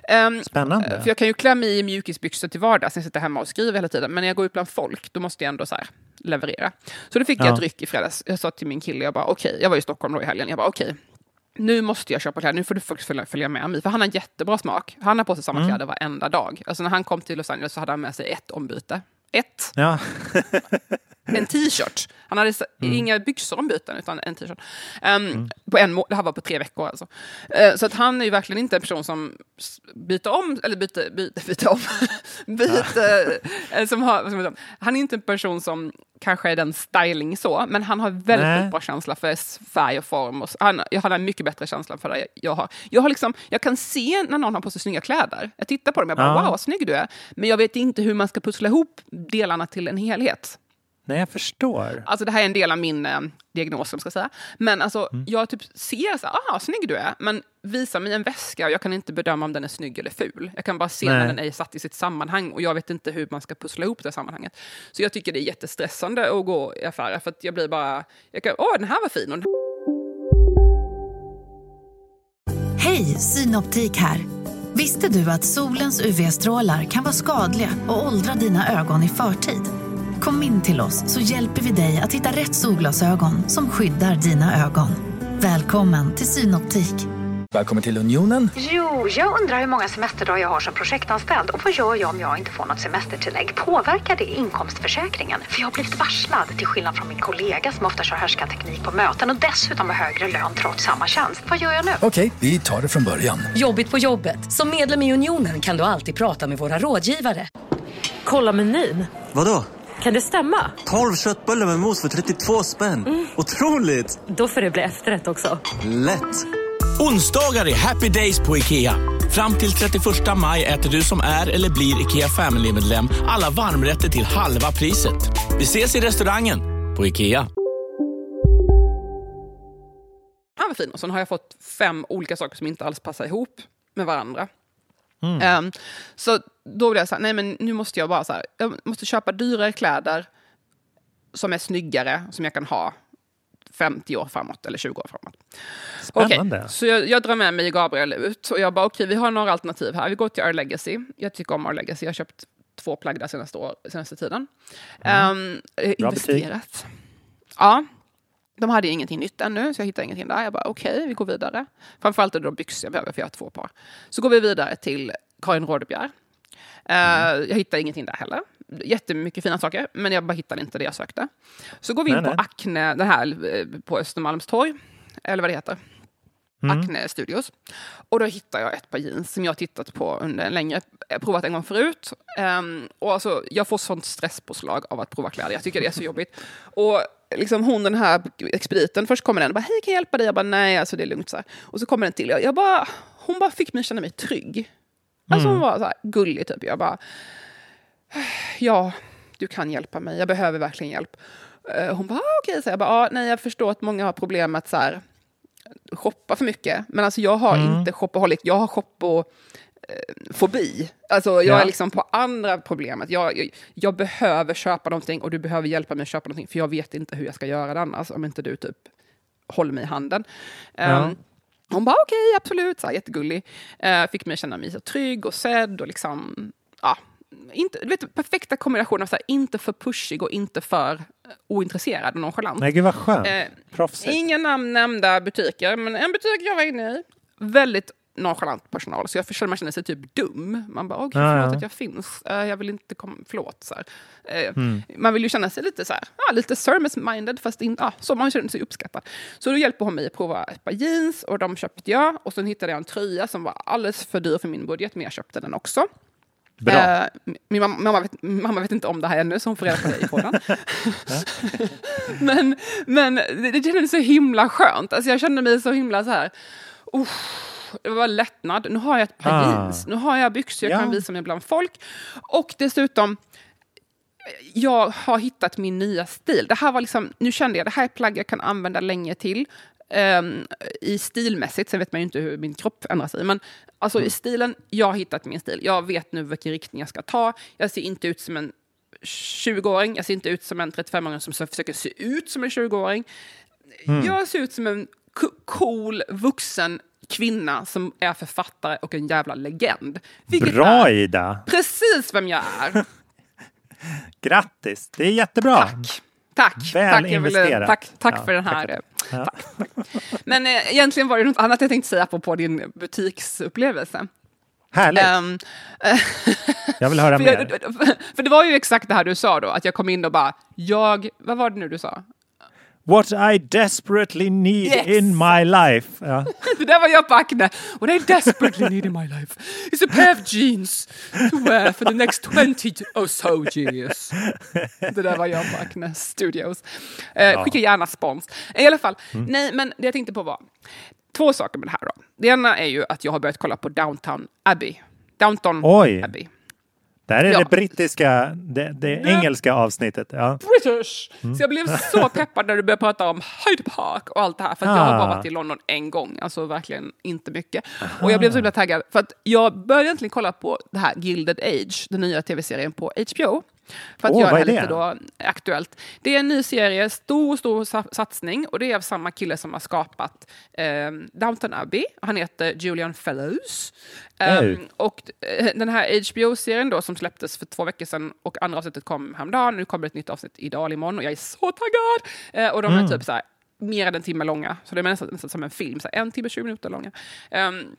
Ehm, Spännande. för jag kan ju klä mig i mjukisbyxor till vardags när jag sitter hemma och skriver hela tiden. Men när jag går ut bland folk, då måste jag ändå så här leverera. Så då fick jag Ja. ett ryck i fredags. Jag sa till min kille, jag bara okej, jag var i Stockholm då i helgen. Jag bara okej, nu måste jag köpa kläder. Nu får du faktiskt följa, följa med mig. För han har jättebra smak. Han har på sig samma kläder varenda dag. Alltså när han kom till Los Angeles så hade han med sig ett ombyte. Ett. Ja. En t-shirt. Han hade s- inga byxor om byten, utan en t-shirt. Um, Mm. på en det här var på tre veckor alltså. Eh, så att han är ju verkligen inte en person som byter om, eller byter, byter, *laughs* byter om, byter, *laughs* eh, som har, säga, han är inte en person som kanske är den styling så, men han har väldigt, Nej. bra känsla för färg och form. Och, han, jag har en mycket bättre känsla för det jag har. Jag, har liksom, jag kan se när någon har på sig snygga kläder. Jag tittar på dem och jag bara, Ja. wow, vad snygg du är. Men jag vet inte hur man ska pussla ihop delarna till en helhet. Nej, jag förstår. Alltså det här är en del av min eh, diagnos, som ska säga. Men alltså, Mm. jag typ ser så här, aha, snygg du är. Men visa mig en väska och jag kan inte bedöma om den är snygg eller ful. Jag kan bara se när Nej. den är satt i sitt sammanhang och jag vet inte hur man ska pussla ihop det sammanhanget. Så jag tycker det är jättestressande att gå i affärer för att jag blir bara, jag kan, åh den här var fin. Och Hej, Synoptik här. Visste du att solens UV-strålar kan vara skadliga och åldra dina ögon i förtid? Kom in till oss så hjälper vi dig att hitta rätt solglasögon som skyddar dina ögon. Välkommen till Synoptik. Välkommen till Unionen. Jo, jag undrar hur många semesterdagar jag har som projektanställd och vad gör jag om jag inte får något semestertillägg? Påverkar det inkomstförsäkringen? För jag har blivit varslad, till skillnad från min kollega som ofta kör härskarteknik på möten och dessutom har högre lön trots samma tjänst. Vad gör jag nu? Okej, vi tar det från början. Jobbigt på jobbet. Som medlem i Unionen kan du alltid prata med våra rådgivare. Kolla menyn. Vadå? Kan det stämma? 12 köttbullar med mos för 32 spänn. Otroligt! Då får det bli efterrätt också. Lätt! Onsdagar är happy days på IKEA. Fram till 31 maj äter du som är eller blir IKEA Family-medlem alla varmrätter till halva priset. Vi ses i restaurangen på IKEA. Han var fin och sen har jag fått fem olika saker som inte alls passar ihop med varandra. Mm. Ehm, så då blev jag så här, nej men nu måste jag bara så här, jag måste köpa dyrare kläder som är snyggare, som jag kan ha 50 år framåt eller 20 år framåt. Spännande. Okej, så jag, jag drar med mig Gabriel ut och jag bara okej, vi har några alternativ här. Vi går till Our Legacy. Jag tycker om Our Legacy. Jag har köpt två plagg där senaste, år, senaste tiden. Um, investerat. Ja. De hade ingenting nytt ännu, så jag hittade ingenting där. Jag bara okej, vi går vidare. Framförallt är det då byxor jag behöver, för jag har två par. Så går vi vidare till Karin Rådebjer. Uh, Jag hittade ingenting där heller. Jättemycket fina saker, men jag bara hittade inte det jag sökte. Så går vi in Nej, på nej. Acne, den här eh, på Östermalmstorg, eller vad det heter. Acne Studios. Och då hittar jag ett par jeans som jag har tittat på under en längre, eh, provat en gång förut. Ehm, och alltså, jag får sånt stresspåslag av att prova kläder. Jag tycker det är så jobbigt. Och liksom hon den här expediten, först kommer den och bara hej kan jag hjälpa dig? Jag bara nej, alltså det är lugnt. Så här. Och så kommer den till. Jag, jag bara, hon bara fick mig känna mig trygg. Alltså hon var så här gullig typ. Jag bara, ja, du kan hjälpa mig. Jag behöver verkligen hjälp. Eh, Hon bara, ah, okej. Så jag bara, ah, nej, jag förstår att många har problem med att så här, shoppa för mycket. Men alltså jag har Mm. inte shopaholic, jag har shoppofobi. Alltså jag Ja. är liksom på andra problemet. Jag, jag, jag behöver köpa någonting och du behöver hjälpa mig att köpa någonting. För jag vet inte hur jag ska göra det annars om inte du typ håller mig i handen. Ja. Ehm, hon bara okej, absolut, så här, jättegullig. Uh, fick mig känna mig så trygg och sedd och liksom, ja, inte, du vet, perfekta kombinationer av så här, inte för pushig och inte för eh, ointresserad och nonchalant. Nej, gud vad skönt. Eh, Proffsigt. Inga namn nämnda butiker, men en butik jag var inne i, väldigt nonchalant personal, så jag man känner sig typ dum. Man bara, okej, Ja, förlåt att jag finns. Eh, jag vill inte komma, förlåt. Så här. Eh, Mm. Man vill ju känna sig lite så här, ja, lite service-minded, fast in, ja, så man känner sig uppskattad. Så då hjälper hon mig att prova ett par jeans, och de köpte jag. Och sen hittade jag en tröja som var alldeles för dyr för min budget, men jag köpte den också. Bra. Eh, min mamma, mamma, vet, mamma vet inte om det här ännu, så hon får reda på det i podden. *laughs* *laughs* men men det, det kändes så himla skönt. Alltså jag kände mig så himla så här... uff, det var lättnad. Nu har jag ett par Ah. jeans, nu har jag byxor jag Ja. kan visa mig bland folk. Och dessutom, jag har hittat min nya stil. Det här var liksom, nu kände jag det här är plagg jag kan använda länge till. ehm, I stilmässigt, sen vet man ju inte hur min kropp ändrar sig. Men alltså i stilen, jag har hittat min stil. Jag vet nu vilken riktning jag ska ta. Jag ser inte ut som en 20-åring, jag ser inte ut som en 35-åring som försöker se ut som en 20-åring. Jag ser ut som en co- cool, vuxen kvinna som är författare och en jävla legend. Vilket Bra är Ida! precis vem jag är. *laughs* Grattis! Det är jättebra. Tack. Tack. Väl tack, investerat. tack, tack Ja, för den här. tack. Ja. Men eh, egentligen var det något annat jag tänkte säga på din butiksupplevelse. Härligt! Ehm, jag vill höra *laughs* för, mer. jag, för det var ju exakt det här du sa då, att jag kom in och bara, jag, vad var det nu du sa? What I desperately need Yes. in my life. Ja. *laughs* Det där var jag på Acne. What I desperately need in my life is a pair of jeans to wear for the next 20 or so years. Det där var jag på Acne Studios. Eh, Skicka gärna spons. I alla fall, nej, men det jag tänkte på var två saker med det här. Då. Det ena är ju att jag har börjat kolla på Downtown Abbey. Downton Oj. Abbey. Där är Ja. det brittiska, det, det engelska avsnittet. Ja. British! Så jag blev så *laughs* peppad när du började prata om Hyde Park och allt det här. För att jag har bara Ah. varit i London en gång, alltså verkligen inte mycket. Och jag blev så himla taggad, för att jag började egentligen kolla på det här Gilded Age, den nya tv-serien på HBO. För att Åh, göra det lite då aktuellt. Det är en ny serie, stor, stor sa- satsning och det är av samma kille som har skapat eh, Downton Abbey. Han heter Julian Fellows. Oj. och eh, den här HBO-serien då som släpptes för två veckor sedan och andra avsnittet kom häromdagen. Nu kommer ett nytt avsnitt idag eller imorgon och jag är så taggad! Eh, och de är typ så här mer än en timme långa, så det är nästan, nästan som en film, så här, en timme 20 minuter långa. Ehm,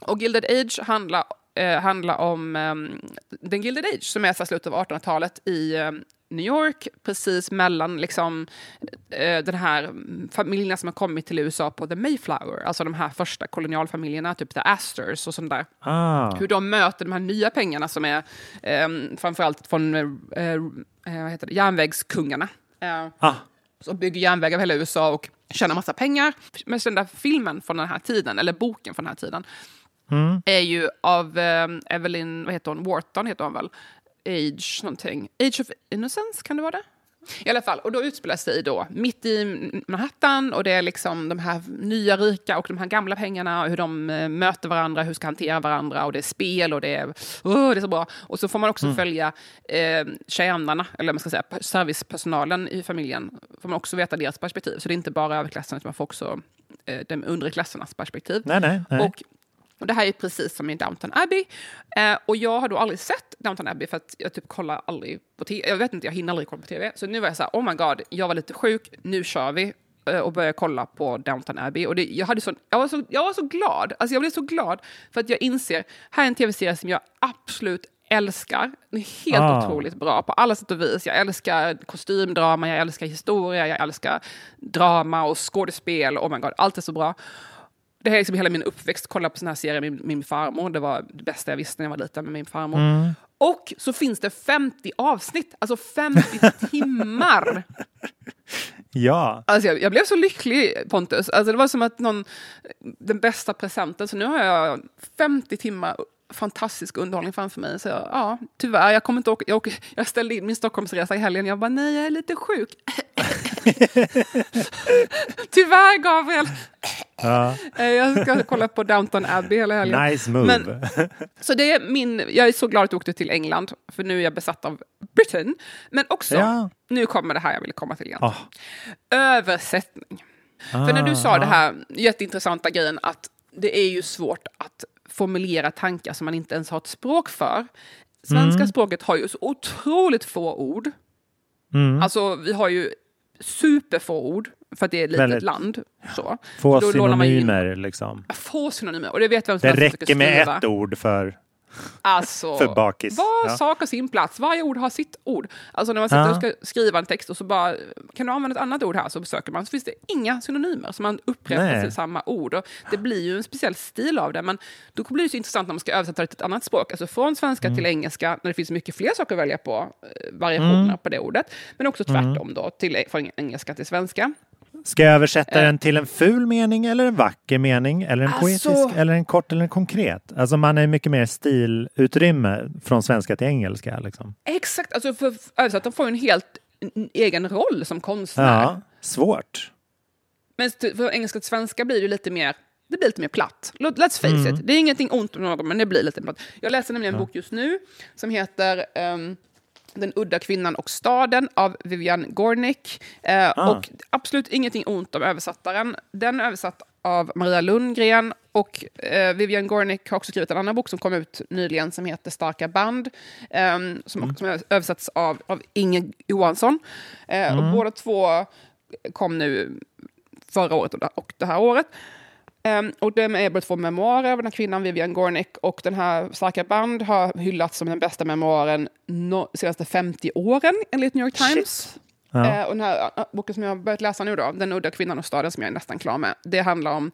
och Gilded Age handlar, eh, handlar om ehm, den Gilded Age som är så slutet av 1800-talet i ehm, New York, precis mellan liksom, eh, den här familjerna som har kommit till USA på The Mayflower, alltså de här första kolonialfamiljerna, typ The Astors och sånt där Ah. hur de möter de här nya pengarna som är eh, framförallt från eh, eh, järnvägskungarna. Eh, Ah. som bygger järnvägar över hela USA och tjänar massa pengar. Men den där filmen från den här tiden, eller boken från den här tiden, Mm. är ju av eh, Evelyn, vad heter hon, Wharton heter hon väl? Age någonting. Age of Innocence, kan det vara det? I alla fall, och då utspelar sig då mitt i Manhattan och det är liksom de här nya rika och de här gamla pengarna och hur de eh, möter varandra, hur ska hantera varandra och det är spel och det är, oh, det är så bra. Och så får man också Mm. följa eh, tjänarna, eller man ska säga servicepersonalen i familjen, får man också veta deras perspektiv. Så det är inte bara överklassen utan man får också eh, de undre klassernas perspektiv. Nej, nej, nej. Och och det här är precis som i Downton Abbey. Eh, och jag har då aldrig sett Downton Abbey för att jag typ kollar aldrig på tv. Jag vet inte, jag hinner aldrig kolla på tv. Så nu var jag så här, oh my god, jag var lite sjuk, nu kör vi. Eh, och började kolla på Downton Abbey. Och det, jag, hade så, jag, var så, jag var så glad, alltså jag blev så glad för att jag inser, här är en tv-serie som jag absolut älskar. Den är helt Ah. otroligt bra på alla sätt och vis. Jag älskar kostymdrama, jag älskar historia, jag älskar drama och skådespel. Oh my god, allt är så bra. Det här är liksom hela min uppväxt, kolla på såna här serier med min farmor. Det var det bästa jag visste när jag var liten med min farmor. Mm. Och så finns det 50 avsnitt, alltså 50 *laughs* timmar. Ja. Alltså jag, jag blev så lycklig Pontus. Alltså det var som att någon, den bästa presenten, så nu har jag 50 timmar fantastisk underhållning framför mig. Så jag, ja, tyvärr, jag kommer inte åka, jag, åker, jag ställde in min Stockholmsresa i helgen. Jag bara, nej, jag är lite sjuk. *laughs* *laughs* tyvärr, Gabriel. *laughs* Ja. Eh, Jag ska kolla på Downton Abbey hela helgen. Nice move. Men, så det är min, jag är så glad att jag åkte till England, för nu är jag besatt av Britain. Men också, Ja. nu kommer det här jag ville komma till igen. Ah. Översättning. För när du sa Ah, det här jätteintressanta grejen att det är ju svårt att formulera tankar som man inte ens har ett språk för. Svenska Mm. språket har ju så otroligt få ord. Mm. Alltså vi har ju superfå ord för att det är ett litet Väldigt. land. Så. Få Så då lånar man ju in synonymer liksom. Få synonymer. Och det vet vem som Det räcker med ett ord för... Alltså, för bakis. var Ja. sak har sin plats. Varje ord har sitt ord. Alltså när man sitter Ja. och ska skriva en text och så bara, kan du använda ett annat ord här? Så söker man, så finns det inga synonymer. Så man upprepar samma ord. Och det blir ju en speciell stil av det. Men då blir det så intressant när man ska översätta det till ett annat språk. Alltså från svenska Mm. till engelska, när det finns mycket fler saker att välja på, eh, variationer Mm. på det ordet. Men också tvärtom då, till, från engelska till svenska. Ska jag översätta den till en ful mening eller en vacker mening eller en Alltså- poetisk eller en kort eller en konkret? Alltså man är mycket mer stilutrymme från svenska till engelska. Liksom. Exakt, alltså för översättaren får ju en helt egen roll som konstnär. Ja, svårt. Men för engelska till svenska blir det lite mer det blir lite mer platt. Let's face Mm. it. Det är ingenting ont med någon, men det blir lite platt. Jag läser nämligen en Ja. bok just nu som heter ehm, Den udda kvinnan och staden av Vivian Gornick. Eh, Ah. Och absolut ingenting ont om översättaren. Den är översatt av Maria Lundgren och eh, Vivian Gornick har också skrivit en annan bok som kom ut nyligen som heter Starka band. ehm, som, Mm. som översatts av, av Inge Johansson. Eh, Mm. Och båda två kom nu förra året och det här året. Um, och de är båda två memoarer av den här kvinnan, Vivian Gornick. Och den här Starka band har hyllats som den bästa memoaren no, de senaste 50 åren, enligt New York Times. Ja. Eh, och den här uh, boken som jag har börjat läsa nu då, Den udda kvinnan och staden, som jag är nästan klar med, det handlar om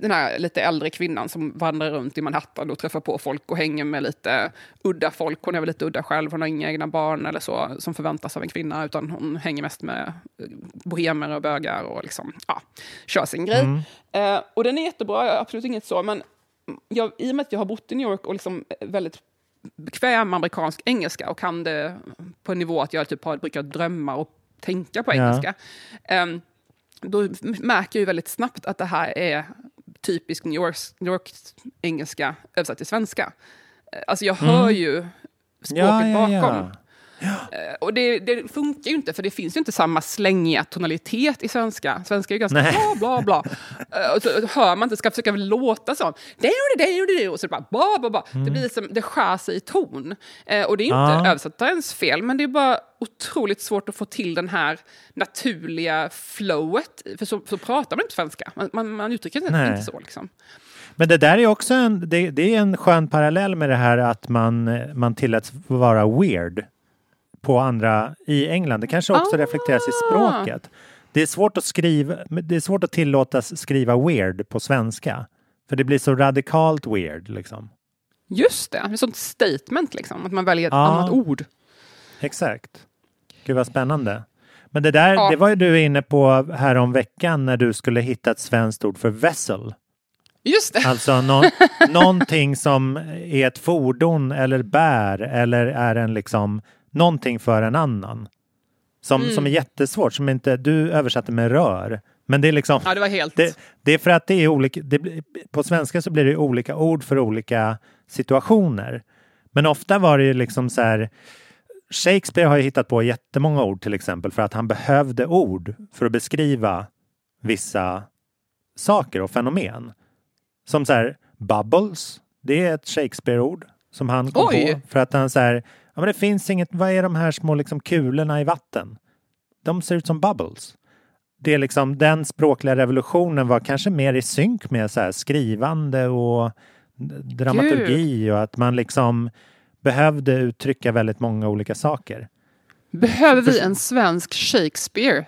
den här lite äldre kvinnan som vandrar runt i Manhattan och träffar på folk och hänger med lite udda folk. Hon är väl lite udda själv, hon har inga egna barn eller så som förväntas av en kvinna, utan hon hänger mest med eh, bohemer och bögar och liksom, ja, kör sin grej. Mm. Eh, och den är jättebra, jag absolut inget så, men jag, i och med att jag har bott i New York och liksom väldigt bekväm amerikansk engelska och kan det på en nivå att jag typ har, brukar drömma och tänka på Ja. engelska. Ehm, då märker jag ju väldigt snabbt att det här är typisk New York, New York engelska översatt till svenska. Eh, Alltså jag hör Mm. ju språket ja, ja. bakom. Eh, Och det, det funkar ju inte, för det finns ju inte samma slängiga tonalitet i svenska. Svenska är ju ganska Nej. bla, bla, bla. Eh, Och så hör man inte, ska försöka låta som det och så bara. Det blir som, det skär sig i ton. Eh, Och det är inte Ja. översättarens fel, men det är bara otroligt svårt att få till den här naturliga flowet. För så, så pratar man inte svenska. Man, man, man uttrycker sig Nej. inte så. Liksom. Men det där är också en, det, det är en skön parallell med det här att man, man tilläts vara weird på andra i England. Det kanske också reflekteras i språket. Det är svårt att skriva, det är svårt att tillåtas skriva weird på svenska. För det blir så radikalt weird liksom. Just det, ett sånt statement, liksom, att man väljer ett Ja. annat ord. Exakt. Gud vad spännande. Men det där, Ja. det var ju du inne på här om veckan när du skulle hitta ett svenskt ord för vessel. Just det. Alltså nå *laughs* någonting som är ett fordon eller bär eller är en liksom någonting för en annan. Som, Mm. som är jättesvårt, som inte, du översatte med rör. Men det är liksom, Ja, det var helt... det, det är för att det är olika, det, på svenska så blir det olika ord för olika situationer. Men ofta var det ju liksom så här, Shakespeare har ju hittat på jättemånga ord till exempel för att han behövde ord för att beskriva vissa saker och fenomen. Som så här, bubbles, det är ett Shakespeare-ord som han kom Oj. på. För att han så här, ja men det finns inget, vad är de här små liksom kulorna i vatten? De ser ut som bubbles. Det är liksom, den språkliga revolutionen var kanske mer i synk med så här skrivande och dramaturgi och att man liksom behövde uttrycka väldigt många olika saker. Behöver vi en svensk Shakespeare?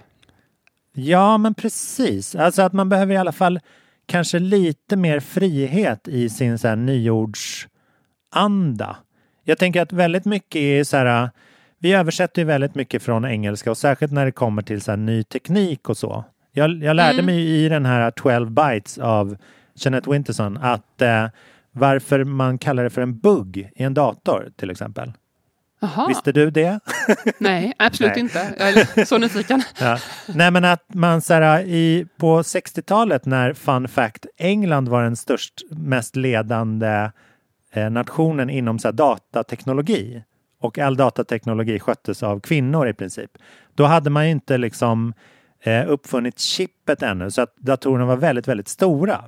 Ja, men precis. Alltså att man behöver i alla fall kanske lite mer frihet i sin så här nyordsanda. Jag tänker att väldigt mycket är så här, vi översätter ju väldigt mycket från engelska och särskilt när det kommer till så ny teknik och så. Jag, jag lärde Mm. mig i den här 12 bytes av Jeanette Winterson att eh, varför man kallar det för en bugg i en dator till exempel. Jaha. Visste du det? *laughs* Nej, absolut Nej. inte. Jag är så nyfiken. *laughs* Ja. Nej men att man så här, i, på 60-talet när fun fact England var den störst, mest ledande nationen inom så här, datateknologi och all datateknologi sköttes av kvinnor i princip. Då hade man ju inte liksom eh, uppfunnit chippet ännu så att datorerna var väldigt, väldigt stora.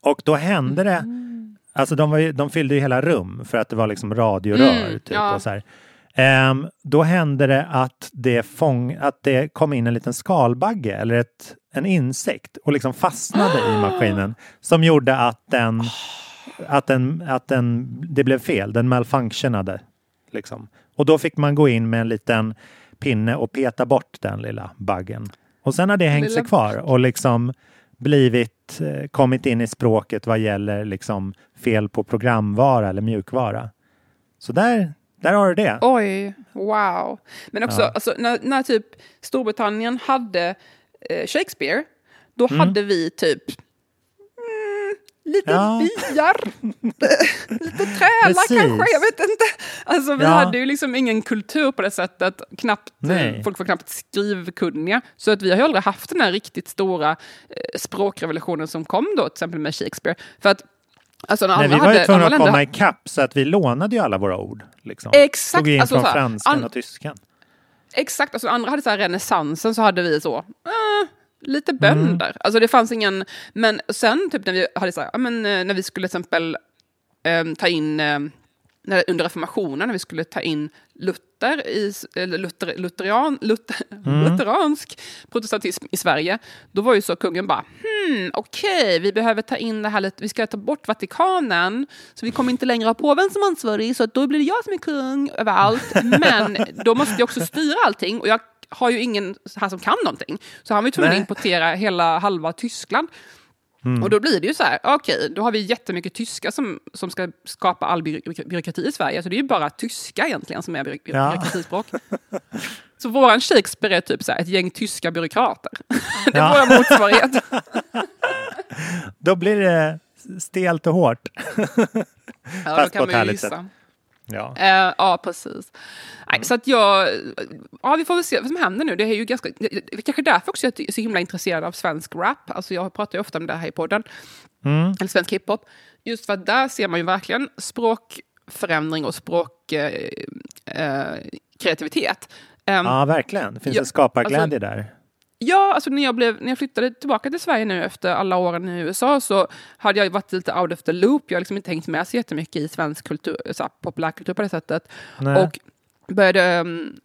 Och då hände det, alltså de, var ju, de fyllde ju hela rum för att det var liksom radiorör. Mm, typ, ja. och så. Ehm, då hände det att det, fång, att det kom in en liten skalbagge eller ett, en insekt och liksom fastnade i maskinen som gjorde att den, att den, att den, det blev fel, den malfunctionade. Liksom. Och då fick man gå in med en liten pinne och peta bort den lilla buggen. Och sen har det hängt sig kvar och liksom blivit, eh, kommit in i språket vad gäller liksom fel på programvara eller mjukvara. Så där, där har du det. Oj, wow. Men också, Ja. alltså, när, när typ Storbritannien hade eh, Shakespeare, då Mm. hade vi typ lite Ja. *laughs* byar, *laughs* lite trälar kanske, jag vet inte. Alltså vi Ja. hade ju liksom ingen kultur på det sättet, knappt, eh, Nej. folk var knappt skrivkunniga. Så att vi har ju aldrig haft den här riktigt stora eh, språkrevolutionen som kom då, till exempel med Shakespeare. För att Alltså Nej, vi var ju tvungna att komma ikapp så att vi lånade ju alla våra ord. Liksom. Exakt, Tog in alltså från franskan an- och tyskan. Exakt, alltså andra hade så här renässansen så hade vi så, eh, lite bönder. Alltså det fanns ingen, men sen typ när vi hade så här, men eh, när vi skulle till exempel eh, ta in, eh, när, under reformationen, när vi skulle ta in Luther, i, eller Luther, lutherian, Luther, lutheransk protestantism i Sverige, då var ju så kungen bara, hmm, okej, vi behöver ta in det här lite, vi ska ta bort Vatikanen, så vi kommer inte längre ha påven som ansvarig, så då blir det jag som är kung överallt. *laughs* Men då måste jag också styra allting och jag har ju ingen här som kan någonting. Så han var ju tvungen att importera hela halva Tyskland. Mm. Och då blir det ju så här, okej, då har vi jättemycket tyska som, som ska skapa all by byråkrati i Sverige. Så det är ju bara tyska egentligen som är by Ja. byråkratispråk. Så våran Shakespeare är typ så här, ett gäng tyska byråkrater. *laughs* det är Ja. vår motsvarighet. Då blir det stelt och hårt. Ja, Fast då på kan ett man ju gissa. Ja. Eh, ja, precis. Nej, så att jag... Ja, vi får väl se vad som händer nu. Det är ju ganska... Kanske därför också jag är så himla intresserad av svensk rap. Alltså jag pratar ju ofta om det här i podden. Mm. Eller svensk hiphop. Just för att där ser man ju verkligen språkförändring och språkkreativitet. Eh, kreativitet. Ehm, ja, verkligen. Det finns Ja, en skaparglädje alltså- där. Ja, alltså när jag, blev, när jag flyttade tillbaka till Sverige nu efter alla åren i USA så hade jag varit lite out of the loop. Jag har liksom inte hängt med så jättemycket i svensk kultur, så populärkultur på det sättet. Nej. Och började um,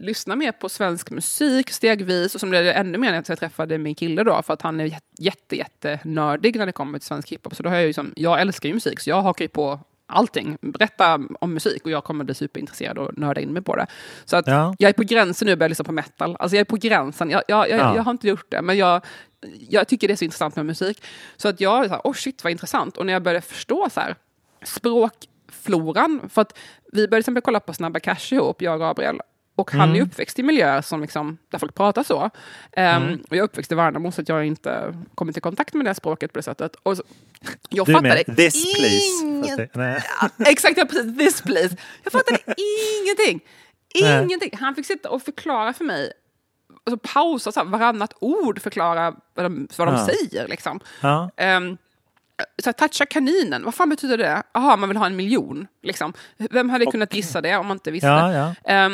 lyssna mer på svensk musik stegvis och som blev det ännu mer när jag träffade min kille då för att han är jätte, jätte, jätte nördig när det kommer till svensk hiphop. Så då har jag ju som, jag älskar ju musik så jag hakar ju på allting. Berätta om musik och jag kommer bli superintresserad och nörda in mig på det. Så att Ja. jag är på gränsen nu att börja lyssna på metal. Alltså jag är på gränsen. Jag, jag, jag, Ja. jag har inte gjort det, men jag, jag tycker det är så intressant med musik. Så att jag så här, oh shit vad intressant. Och när jag började förstå så här, språkfloran, för att vi började till exempel kolla på Snabba Cash ihop, jag och Gabriel. Och han är Mm. uppväxt i miljöer som liksom, där folk pratar så. Um, Mm. och jag är uppväxt i Värnamo så att jag inte kommit i kontakt med det språket på det sättet. Och så, jag Du fattade med this please. inget- *laughs* nej. Exakt, ja, precis. This please. Jag fattade ingenting. Ingenting. Han fick sitta och förklara för mig, alltså pausa så här, varannat ord, förklara vad de, vad de Ja. säger. Liksom. Ja. Um, så här, toucha kaninen, vad fan betyder det? Jaha, man vill ha en miljon. Liksom. Vem hade kunnat gissa det om man inte visste? Ja, ja.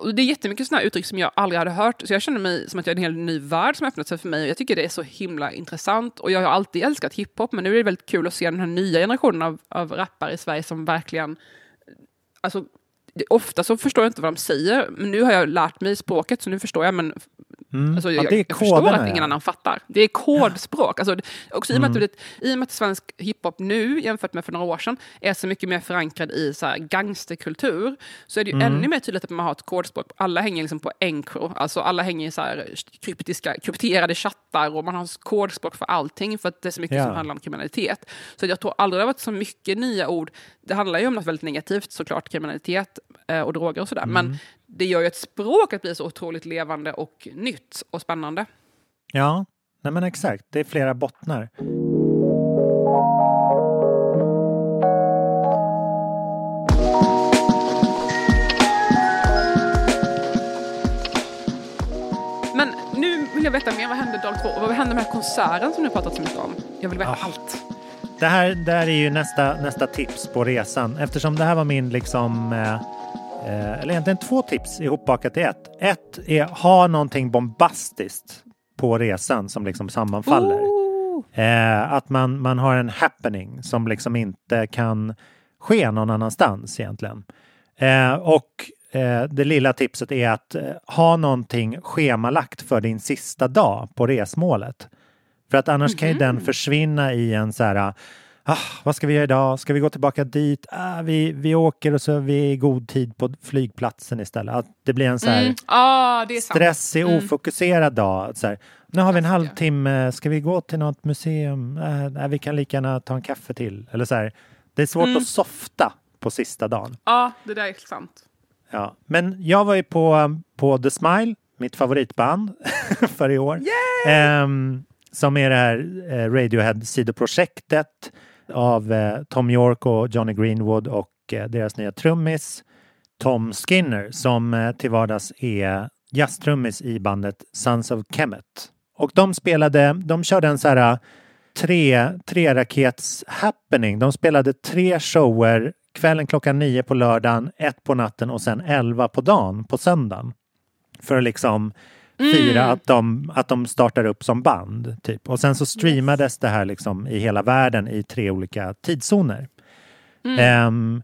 Och det är jättemycket sådana uttryck som jag aldrig hade hört. Så jag känner mig som att jag är en helt ny värld som öppnat sig för mig. Och jag tycker det är så himla intressant. Och jag har alltid älskat hiphop, men nu är det väldigt kul att se den här nya generationen av, av rappare i Sverige som verkligen... Alltså, ofta så förstår jag inte vad de säger, men nu har jag lärt mig språket, så nu förstår jag. Men Mm. Alltså, Ja, jag, det är jag förstår att ingen ja. annan fattar. Det är kodspråk. Alltså, också i, och med Mm. att, det- I och med att svensk hiphop nu, jämfört med för några år sedan, är så mycket mer förankrad i så här, gangsterkultur, så är det ju Mm. ännu mer tydligt att man har ett kodspråk. Alla hänger liksom på encro, alltså alla hänger i så här kryptiska, krypterade chattar och man har kodspråk för allting, för att det är så mycket Ja. som handlar om kriminalitet. Så jag tror aldrig det har varit så mycket nya ord. Det handlar ju om något väldigt negativt, såklart kriminalitet eh, och droger och sådär, Mm. men det gör ju att bli så otroligt levande och nytt och spännande. Ja, nej men exakt. Det är flera bottnar. Men nu vill jag veta mer, vad hände dag två? Vad hände med konserten som du pratat så mycket om? Jag vill veta Ah. allt. Det här, det här är ju nästa, nästa tips på resan. Eftersom det här var min liksom... Eh, eller egentligen två tips ihopbakat i ett. Ett är ha någonting bombastiskt på resan som liksom sammanfaller. Eh, att man, man har en happening som liksom inte kan ske någon annanstans egentligen. Eh, och eh, det lilla tipset är att eh, ha någonting schemalagt för din sista dag på resmålet. För att annars kan ju den försvinna i en så här ah, vad ska vi göra idag? Ska vi gå tillbaka dit? Ah, vi, vi åker och så är vi i god tid på flygplatsen istället. Att det blir en så här Mm. Ah, stressig, Mm. ofokuserad dag. Så här, nu har vi en halvtimme, ska vi gå till något museum? Nej, vi kan lika gärna ta en kaffe till. Eller så här, det är svårt Mm. att softa på sista dagen. Ja, det där är sant. Ja. Men jag var ju på, på The Smile, mitt favoritband *laughs* för i år. Ehm, som är det här eh, Radiohead-sidoprojektet av eh, Tom York och Johnny Greenwood och eh, deras nya trummis Tom Skinner som eh, till vardags är jazztrummis i bandet Sons of Kemet. Och de spelade, de körde en så här eh, tre, tre rakets happening. De spelade tre shower kvällen klockan nio på lördagen, ett på natten och sen elva på dagen på söndagen. För att liksom fira Mm. att, de, att de startar upp som band. Typ. Och sen så streamades det här liksom i hela världen i tre olika tidszoner. Mm. Ehm,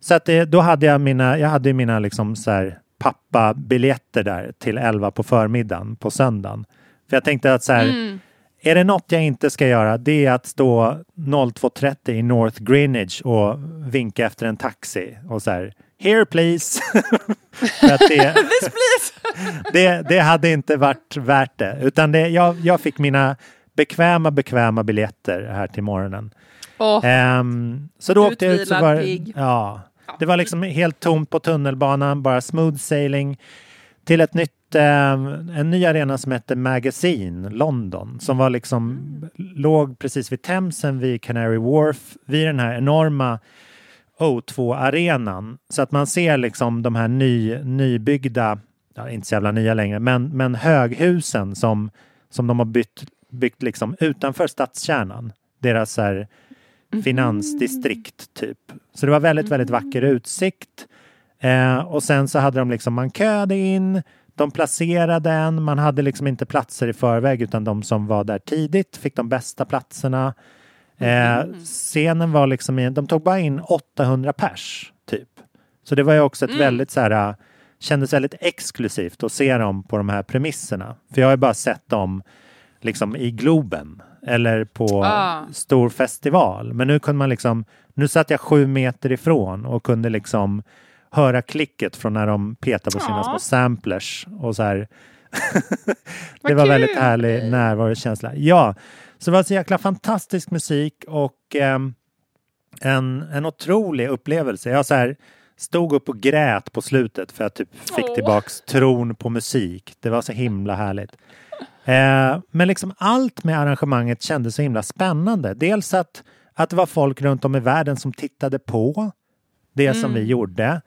så att det, då hade jag mina, jag hade mina liksom så här pappa-biljetter där till 11 på förmiddagen på söndagen. För jag tänkte att så här, Mm. är det något jag inte ska göra, det är att stå 02.30 i North Greenwich och vinka efter en taxi och så här, here please. *laughs* Det, *laughs* This please! *laughs* det, det hade inte varit värt det. Utan det, jag, jag fick mina bekväma, bekväma biljetter här till morgonen. Åh. Ehm, så då åkte jag ut så var ja, det var liksom helt tomt på tunnelbanan, bara smooth sailing till ett nytt, ehm, en ny arena som hette Magazine London som var liksom, låg precis vid Themsen vid Canary Wharf vid den här enorma O2-arenan. Så att man ser liksom de här ny, nybyggda, ja, inte så jävla nya längre, men, men höghusen som, som de har byggt, byggt liksom utanför stadskärnan. Deras så här, finansdistrikt typ. Så det var väldigt, väldigt vacker utsikt. Eh, och sen så hade de liksom, man köade in, de placerade en, man hade liksom inte platser i förväg utan de som var där tidigt fick de bästa platserna. Eh, scenen var liksom, i, de tog bara in 800 pers typ. Så det var ju också ett Mm. väldigt så här, kändes väldigt exklusivt att se dem på de här premisserna. För jag har ju bara sett dem liksom i Globen eller på Ah. stor festival. Men nu kunde man liksom, nu satt jag sju meter ifrån och kunde liksom höra klicket från när de petar på sina Ja. små samplers och så här. *laughs* det var kul! väldigt härlig närvarokänsla. Ja, så det var så jäkla fantastisk musik och ehm, en, en otrolig upplevelse. Jag så här, stod upp och grät på slutet för att typ fick Åh. tillbaks tron på musik. Det var så himla härligt. Eh, men liksom allt med arrangemanget kändes så himla spännande. Dels att, att det var folk runt om i världen som tittade på det som vi gjorde.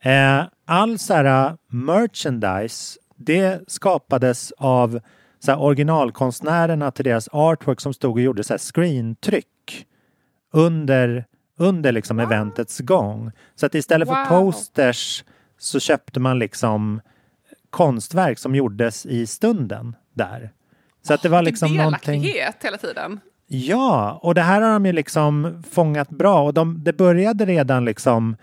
Eh, all så här uh, merchandise, det skapades av så här, originalkonstnärerna till deras artwork som stod och gjorde så här, screentryck under, under liksom eventets gång. Så att istället för Wow. posters så köpte man liksom konstverk som gjordes i stunden där. Så att det var liksom någonting... Hela tiden. Ja, och det här har de ju liksom fångat bra och de, det började redan liksom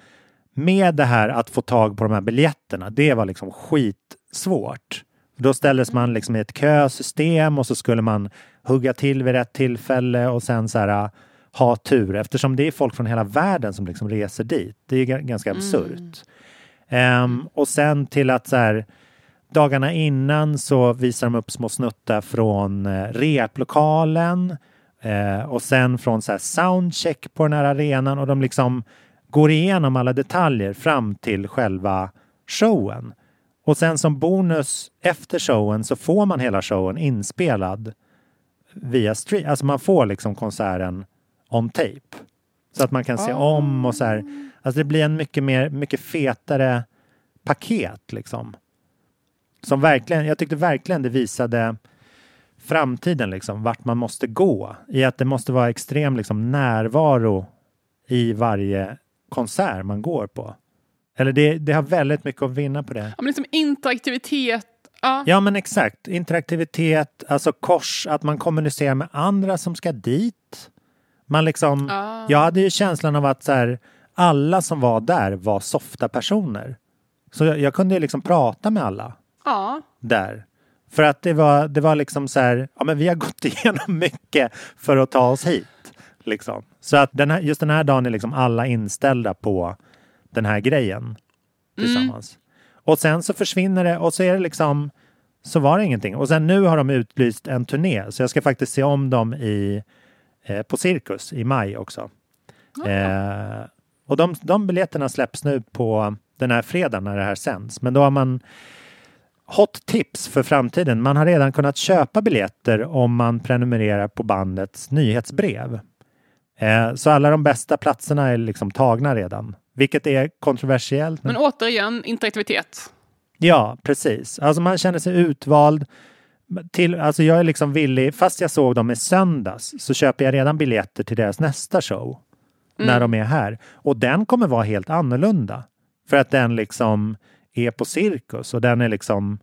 med det här att få tag på de här biljetterna. Det var liksom skitsvårt. Då ställdes man liksom i ett kösystem och så skulle man hugga till vid rätt tillfälle och sen så här ha tur eftersom det är folk från hela världen som liksom reser dit. Det är ganska absurt. Ehm, och sen till att så här dagarna innan så visar de upp små snuttar från eh, replokalen eh, och sen från så här soundcheck på den här arenan och de liksom går igenom alla detaljer fram till själva showen. Och sen som bonus efter showen så får man hela showen inspelad via stream. Alltså man får liksom konserten on tape. Så att man kan se om och så här. Alltså det blir en mycket mer, mycket fetare paket liksom. Som verkligen, jag tyckte verkligen det visade framtiden liksom, vart man måste gå. I att det måste vara extrem liksom, närvaro i varje konsert man går på. Eller det, det har väldigt mycket att vinna på det. Ja, men liksom interaktivitet. Ja. Ja men exakt, interaktivitet, alltså kors, att man kommunicerar med andra som ska dit. Man liksom, Ah. jag hade ju känslan av att så här, alla som var där var softa personer. Så jag, jag kunde ju liksom prata med alla ja. där. För att det var, det var liksom så här, ja men vi har gått *laughs* igenom mycket för att ta oss hit. Liksom. Så att den här, just den här dagen är liksom alla inställda på den här grejen tillsammans. Och sen så försvinner det och så är det liksom, så var det ingenting. Och sen nu har de utlyst en turné så jag ska faktiskt se om dem i, eh, på Cirkus i maj också. Eh, och de, de biljetterna släpps nu på den här fredagen när det här sänds. Men då har man Hot tips för framtiden. Man har redan kunnat köpa biljetter om man prenumererar på bandets nyhetsbrev. Eh, så alla de bästa platserna är liksom tagna redan. Vilket är kontroversiellt. Men återigen, interaktivitet. Ja, precis. Alltså man känner sig utvald. Till, alltså jag är liksom villig, fast jag såg dem i söndags, så köper jag redan biljetter till deras nästa show. När de är här. Och den kommer vara helt annorlunda. För att den liksom är på cirkus och den är liksom...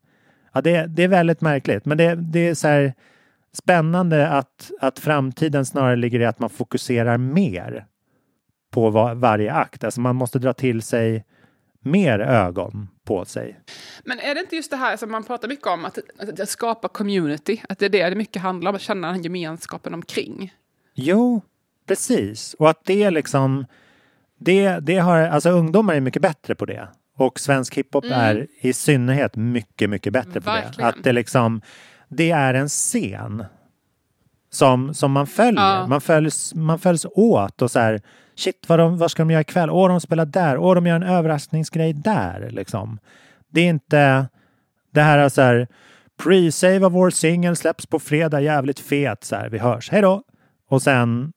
Ja, det, det är väldigt märkligt. Men det, det är så här spännande att, att framtiden snarare ligger i att man fokuserar mer på va, varje akt. Alltså man måste dra till sig mer ögon på sig. Men är det inte just det här som man pratar mycket om, att, att, att skapa community? Att det är det det mycket handlar om, att känna den gemenskapen omkring. Jo, precis. Och att det liksom... Det, det har, alltså ungdomar är mycket bättre på det. Och svensk hiphop är i synnerhet mycket, mycket bättre på det. Verkligen. Att det liksom... Det är en scen som, som man följer. Ja. Man, följs, man följs åt och så här... Shit, vad, de, vad ska de göra ikväll? Åh, de spelar där. Åh, de gör en överraskningsgrej där. Liksom. Det är inte det här är så här... Pre-save av vår singel släpps på fredag, jävligt fet. Så här, vi hörs, hej då! Och sen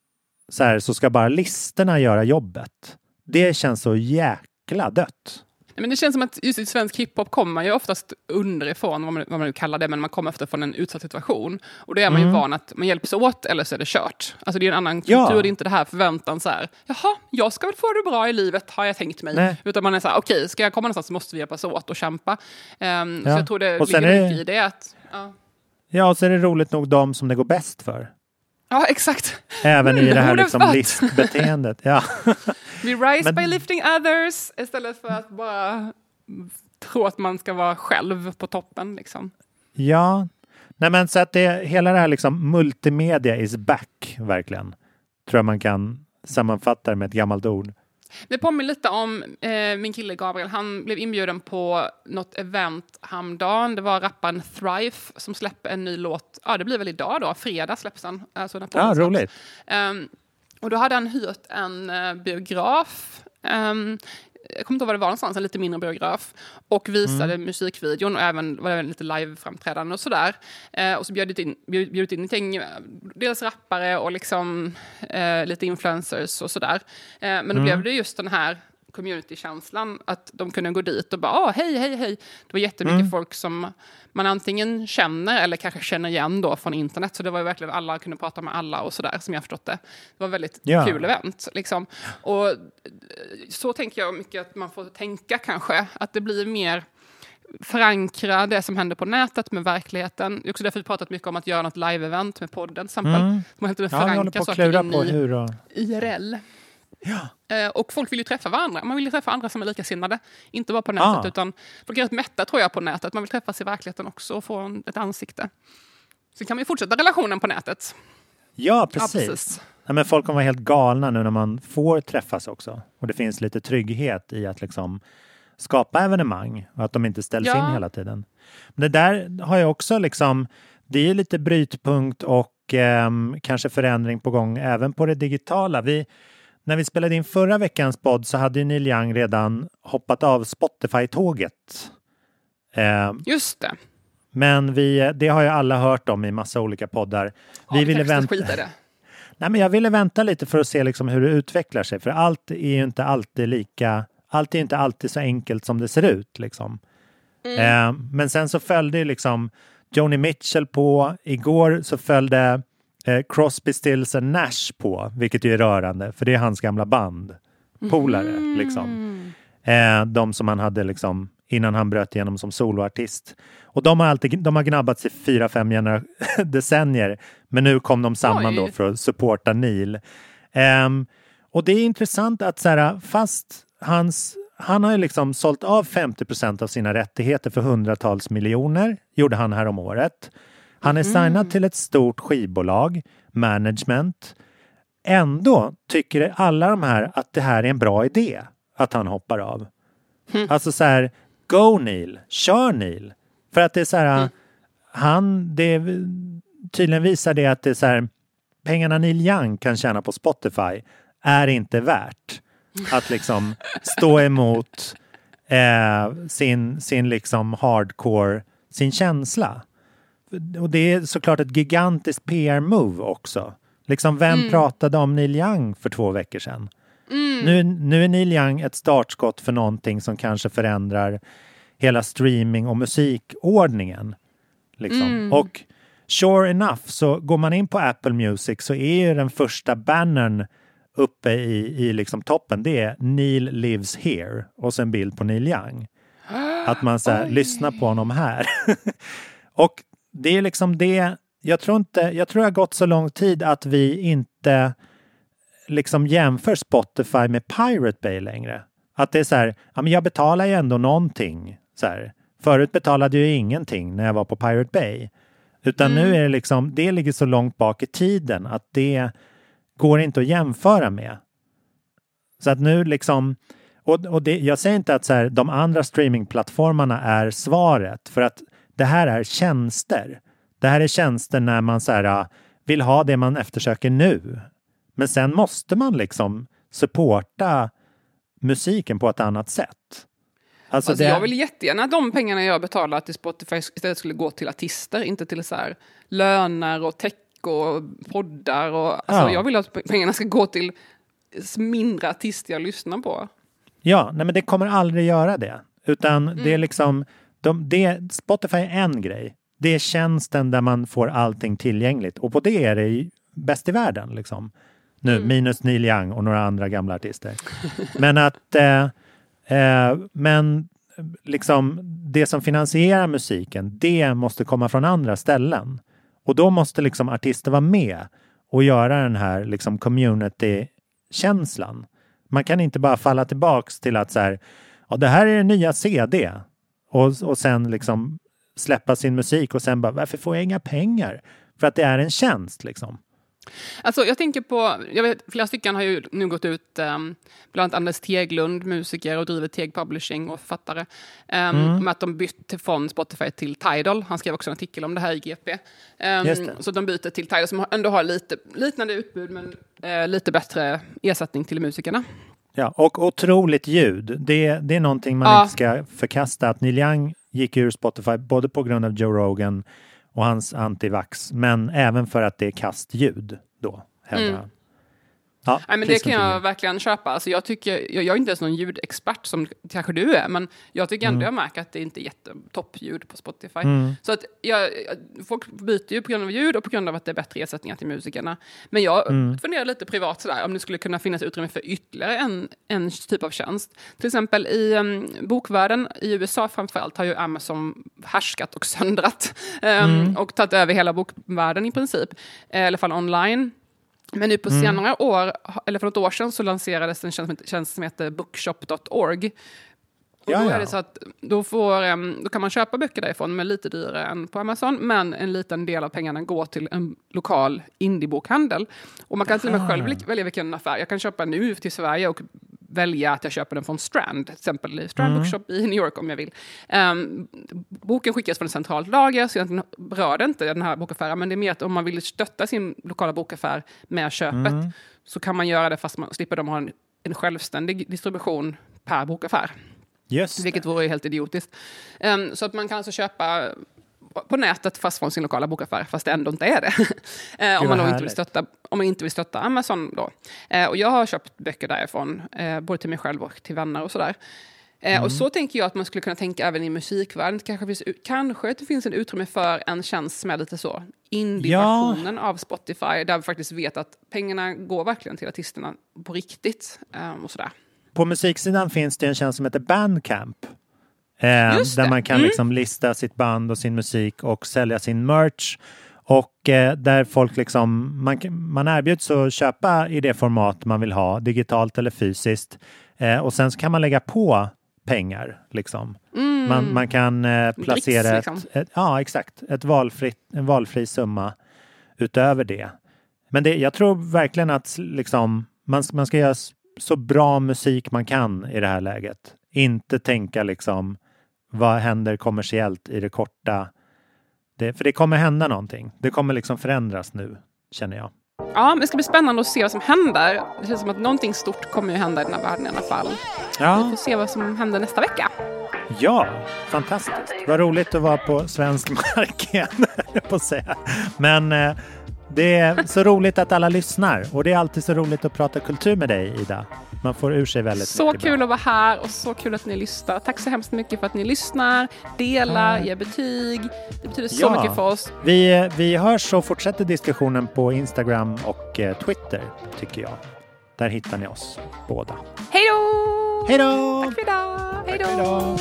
så, här, så ska bara listorna göra jobbet. Det känns så jäkla dött. Nej, Men det känns som att just i svensk hiphop kommer man ju oftast underifrån, vad man, vad man nu kallar det, men man kommer ofta från en utsatt situation. Och då är man ju van att man hjälps åt eller så är det kört. Alltså det är en annan kultur, Ja. det är inte det här förväntan så här, jaha, jag ska väl få det bra i livet, har jag tänkt mig. Nej. Utan man är så här, okej, ska jag komma någonstans så måste vi hjälpas åt och kämpa. Så Ja. jag tror det sen ligger är mycket i det att, ja, Ja, och så är det roligt nog de som det går bäst för. Ja exakt. Även i Mm, det här liksom listbeteendet. Ja. *laughs* We rise Men- by lifting others istället för att bara tro att man ska vara själv på toppen. Liksom. ja. Nej men så att det, hela det här liksom multimedia is back, verkligen. Tror jag man kan sammanfatta det med ett gammalt ord. Det påminner lite om eh, min kille Gabriel. Han blev inbjuden på något event häromdagen. Det var rapparen Thrive som släpper en ny låt. Ja, det blir väl idag då. Fredag släpps den. Alltså när Ja, släpps. roligt. Ehm, och då hade han hyrt en eh, biograf. ehm, jag kommer inte ihåg vad det var någonstans, en lite mindre biograf. Och visade Mm. musikvideon och även var det lite liveframträdanden och sådär. Eh, och så bjöd in, bjud, bjudit in ett gäng, eh, dels rappare och liksom eh, lite influencers och sådär. Eh, men då Mm. blev det just den här community-känslan, att de kunde gå dit och bara ah, hej, hej, hej. Det var jättemycket Mm. folk som man antingen känner eller kanske känner igen då från internet. Så det var ju verkligen alla kunde prata med alla och sådär som jag förstått det. Det var väldigt Ja. kul event. Liksom. Och eh, så tänker jag mycket att man får tänka kanske, att det blir mer förankra det som händer på nätet med verkligheten. Det är också därför vi pratat mycket om att göra något live-event med podden till exempel. Mm. Man helt enkelt Ja, förankra att saker in i. IRL. Eh, och folk vill ju träffa varandra. Man vill ju träffa andra som är likasinnade. Inte bara på nätet, Ah. utan folk är rätt mätta tror jag på nätet. Man vill träffas i verkligheten också och få en, ett ansikte. Så kan man ju fortsätta relationen på nätet. Ja, precis. precis. Ja, men folk kommer vara helt galna nu när man får träffas också. Och det finns lite trygghet i att liksom skapa evenemang och att de inte ställs Ja. in hela tiden. Men det där har jag också liksom, det är lite brytpunkt och ehm, kanske förändring på gång även på det digitala. Vi, när vi spelade in förra veckans podd så hade ju Neil Young redan hoppat av Spotify-tåget. Ehm, Just det. men vi, det har ju alla hört om i massa olika poddar. Ja, Vi ville vänta. det. *laughs* Nej, men jag ville vänta lite för att se liksom hur det utvecklar sig. För allt är ju inte alltid lika... Allt är inte alltid så enkelt som det ser ut. Liksom. Eh, men sen så följde ju liksom Joni Mitchell på. Igår så följde eh, Crosby, Stills and Nash på, vilket ju är rörande, för det är hans gamla band. Polare, liksom. Eh, de som han hade liksom innan han bröt igenom som soloartist. Och de har, alltid, de har gnabbats i fyra, fem genera- *laughs* decennier. Men nu kom de samman Oj. då för att supporta Neil. Ehm, och det är intressant att så här, fast hans, han har ju liksom sålt av 50 procent av sina rättigheter för hundratals miljoner, gjorde han här om året. Han är signad till ett stort skivbolag, management. Ändå tycker alla de här att det här är en bra idé, att han hoppar av. Alltså så här, go Neil, kör Neil. För att det är så här, han, det tydligen visar det att det är så här, pengarna Neil Young kan tjäna på Spotify är inte värt att liksom stå emot eh, sin, sin liksom hardcore, sin känsla. Och det är såklart ett gigantiskt PR-move också. Liksom vem pratade om Neil Young för två veckor sedan? Nu, nu är Neil Young ett startskott för någonting som kanske förändrar hela streaming och musikordningen. Liksom. Och sure enough, så går man in på Apple Music så är ju den första bannern uppe i, i liksom toppen, det är Neil lives here och sen bild på Neil Young. *gasps* Att man så här, lyssnar på honom här. *laughs* och det är liksom det, jag tror inte, jag tror det har gått så lång tid att vi inte liksom jämför Spotify med Pirate Bay längre. Att det är så här, ja men jag betalar ju ändå någonting. Så här. Förut betalade jag ju ingenting när jag var på Pirate Bay. Utan nu är det liksom, det ligger så långt bak i tiden att det går inte att jämföra med. Så att nu liksom, och, och det, jag säger inte att så här, de andra streamingplattformarna är svaret för att det här är tjänster. Det här är tjänster när man så här, vill ha det man eftersöker nu. Men sen måste man liksom supporta musiken på ett annat sätt. Alltså, Alltså det, Jag vill jättegärna att de pengarna jag betalar till Spotify istället skulle gå till artister, inte till så här löner och tech och poddar. Och, alltså Ja. Jag vill att pengarna ska gå till mindre artister jag lyssnar på. Ja, nej men det kommer aldrig göra det. Utan det är liksom, de, det, Spotify är en grej. Det är tjänsten där man får allting tillgängligt. Och på det är det bäst i världen. Liksom. Nu, minus Neil Young och några andra gamla artister. Men att eh, eh, men liksom det som finansierar musiken, det måste komma från andra ställen. Och då måste liksom artister vara med och göra den här liksom community-känslan. Man kan inte bara falla tillbaks till att så här, ja, det här är den nya CD och, och sen liksom släppa sin musik och sen bara, varför får jag inga pengar? För att det är en tjänst liksom. Alltså, jag tänker på, jag vet, flera stycken har ju nu gått ut, um, bland annat Anders Teglund, musiker och driver Teg Publishing och författare, um, med att de bytte från Spotify till Tidal. Han skrev också en artikel om det här i GP. Um, det. så de byter till Tidal som ändå har lite liknande utbud men eh, lite bättre ersättning till musikerna. Ja, och otroligt ljud. Det, det är någonting man Ja. inte ska förkasta. Att Neil Young gick ur Spotify både på grund av Joe Rogan och hans antivax, men även för att det är kastljud då, hävdar Mm. han. Ja, Nej, men det kan jag verkligen köpa. Alltså, jag, tycker, jag, jag är inte ens någon ljudexpert som kanske du är, men jag tycker ändå Mm. jag märker att det inte är jättetoppljud på Spotify. Mm. Så att jag, folk byter ju på grund av ljud och på grund av att det är bättre ersättningar till musikerna. Men jag Mm. funderar lite privat sådär, om det skulle kunna finnas utrymme för ytterligare en, en typ av tjänst. Till exempel i um, bokvärlden i USA framförallt har ju Amazon härskat och *laughs* söndrat um, och tagit över hela bokvärlden i princip, eh, i alla fall online. Men nu på Mm. senare år, eller för något år sedan, så lanserades en tjänst som heter- tjänst som heter bookshop.org. Och då, ja. är det så att då, får, då kan man köpa böcker därifrån, men lite dyrare än på Amazon. Men en liten del av pengarna går till en lokal indiebokhandel. Och man kan till och med själv välja vilken affär. Jag kan köpa nu till Sverige och välja att jag köper den från Strand, till exempel i Strand Mm. Bookshop i New York om jag vill. Em, boken skickas från ett centralt lager, så egentligen berör det inte den här bokaffären, men det är mer att om man vill stötta sin lokala bokaffär med köpet, Mm. så kan man göra det fast man slipper de ha en, en självständig distribution per bokaffär. Just. Vilket vore helt idiotiskt. Em, så att man kan alltså köpa på nätet fast från sin lokala bokaffär, fast det ändå inte är det. *laughs* Eh, om, man då inte vill stötta, om man inte vill stötta Amazon då. Eh, och jag har köpt böcker därifrån, eh, både till mig själv och till vänner och sådär. Eh, Mm. Och så tänker jag att man skulle kunna tänka även i musikvärlden. Kanske, finns, kanske att det finns en utrymme för en tjänst som är lite så indie-versionen av Spotify, där vi faktiskt vet att pengarna går verkligen till artisterna på riktigt. eh, och sådär. På musiksidan finns det en tjänst som heter Bandcamp. Eh, där man kan Mm. liksom lista sitt band och sin musik och sälja sin merch. Och eh, där folk liksom, man, man erbjuds att köpa i det format man vill ha, digitalt eller fysiskt. Eh, och sen så kan man lägga på pengar. Liksom. Mm. Man, man kan eh, placera Dricks, ett, liksom. ett, ja, exakt, ett valfritt, en valfri summa utöver det. Men det, jag tror verkligen att liksom, man, man ska göra så bra musik man kan i det här läget. Inte tänka liksom vad händer kommersiellt i det korta. Det, för det kommer hända någonting. Det kommer liksom förändras nu, känner jag. Ja, men det ska bli spännande att se vad som händer. Det känns som att någonting stort kommer ju hända i den här världen i alla fall. Vi Ja, får se vad som händer nästa vecka. ja fantastiskt. Vad roligt att vara på svensk *laughs* mark igen, på att säga. Men eh, det är så roligt att alla lyssnar och det är alltid så roligt att prata kultur med dig, Ida. Man får ur sig väldigt Så mycket kul bra. att vara här och så kul att ni lyssnar. Tack så hemskt mycket för att ni lyssnar, delar, ger betyg. Det betyder så Ja. mycket för oss. Vi, vi hörs och fortsätter diskussionen på Instagram och eh, Twitter, tycker jag. Där hittar ni oss båda. Hej då! Hej då! Tack för idag! Hej då!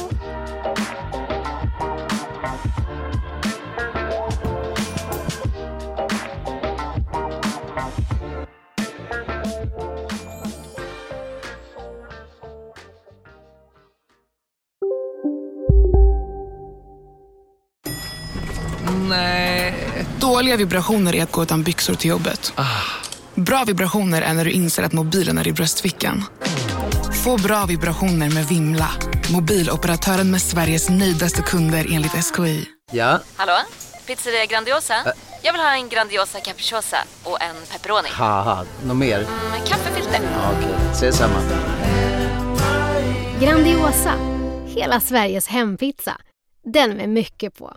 Nej. Dåliga vibrationer är att gå utan byxor till jobbet. Bra vibrationer är när du inser att mobilen är i bröstfickan. Få bra vibrationer med Vimla. Mobiloperatören med Sveriges nöjdaste kunder enligt SKI. Ja, Hallå? Pizzeria Grandiosa? Jag vill ha en Grandiosa capriciosa och en pepperoni. något mer? Med kaffefilter. Ja, Okej, ses samma. Grandiosa, hela Sveriges hempizza. Den med mycket på.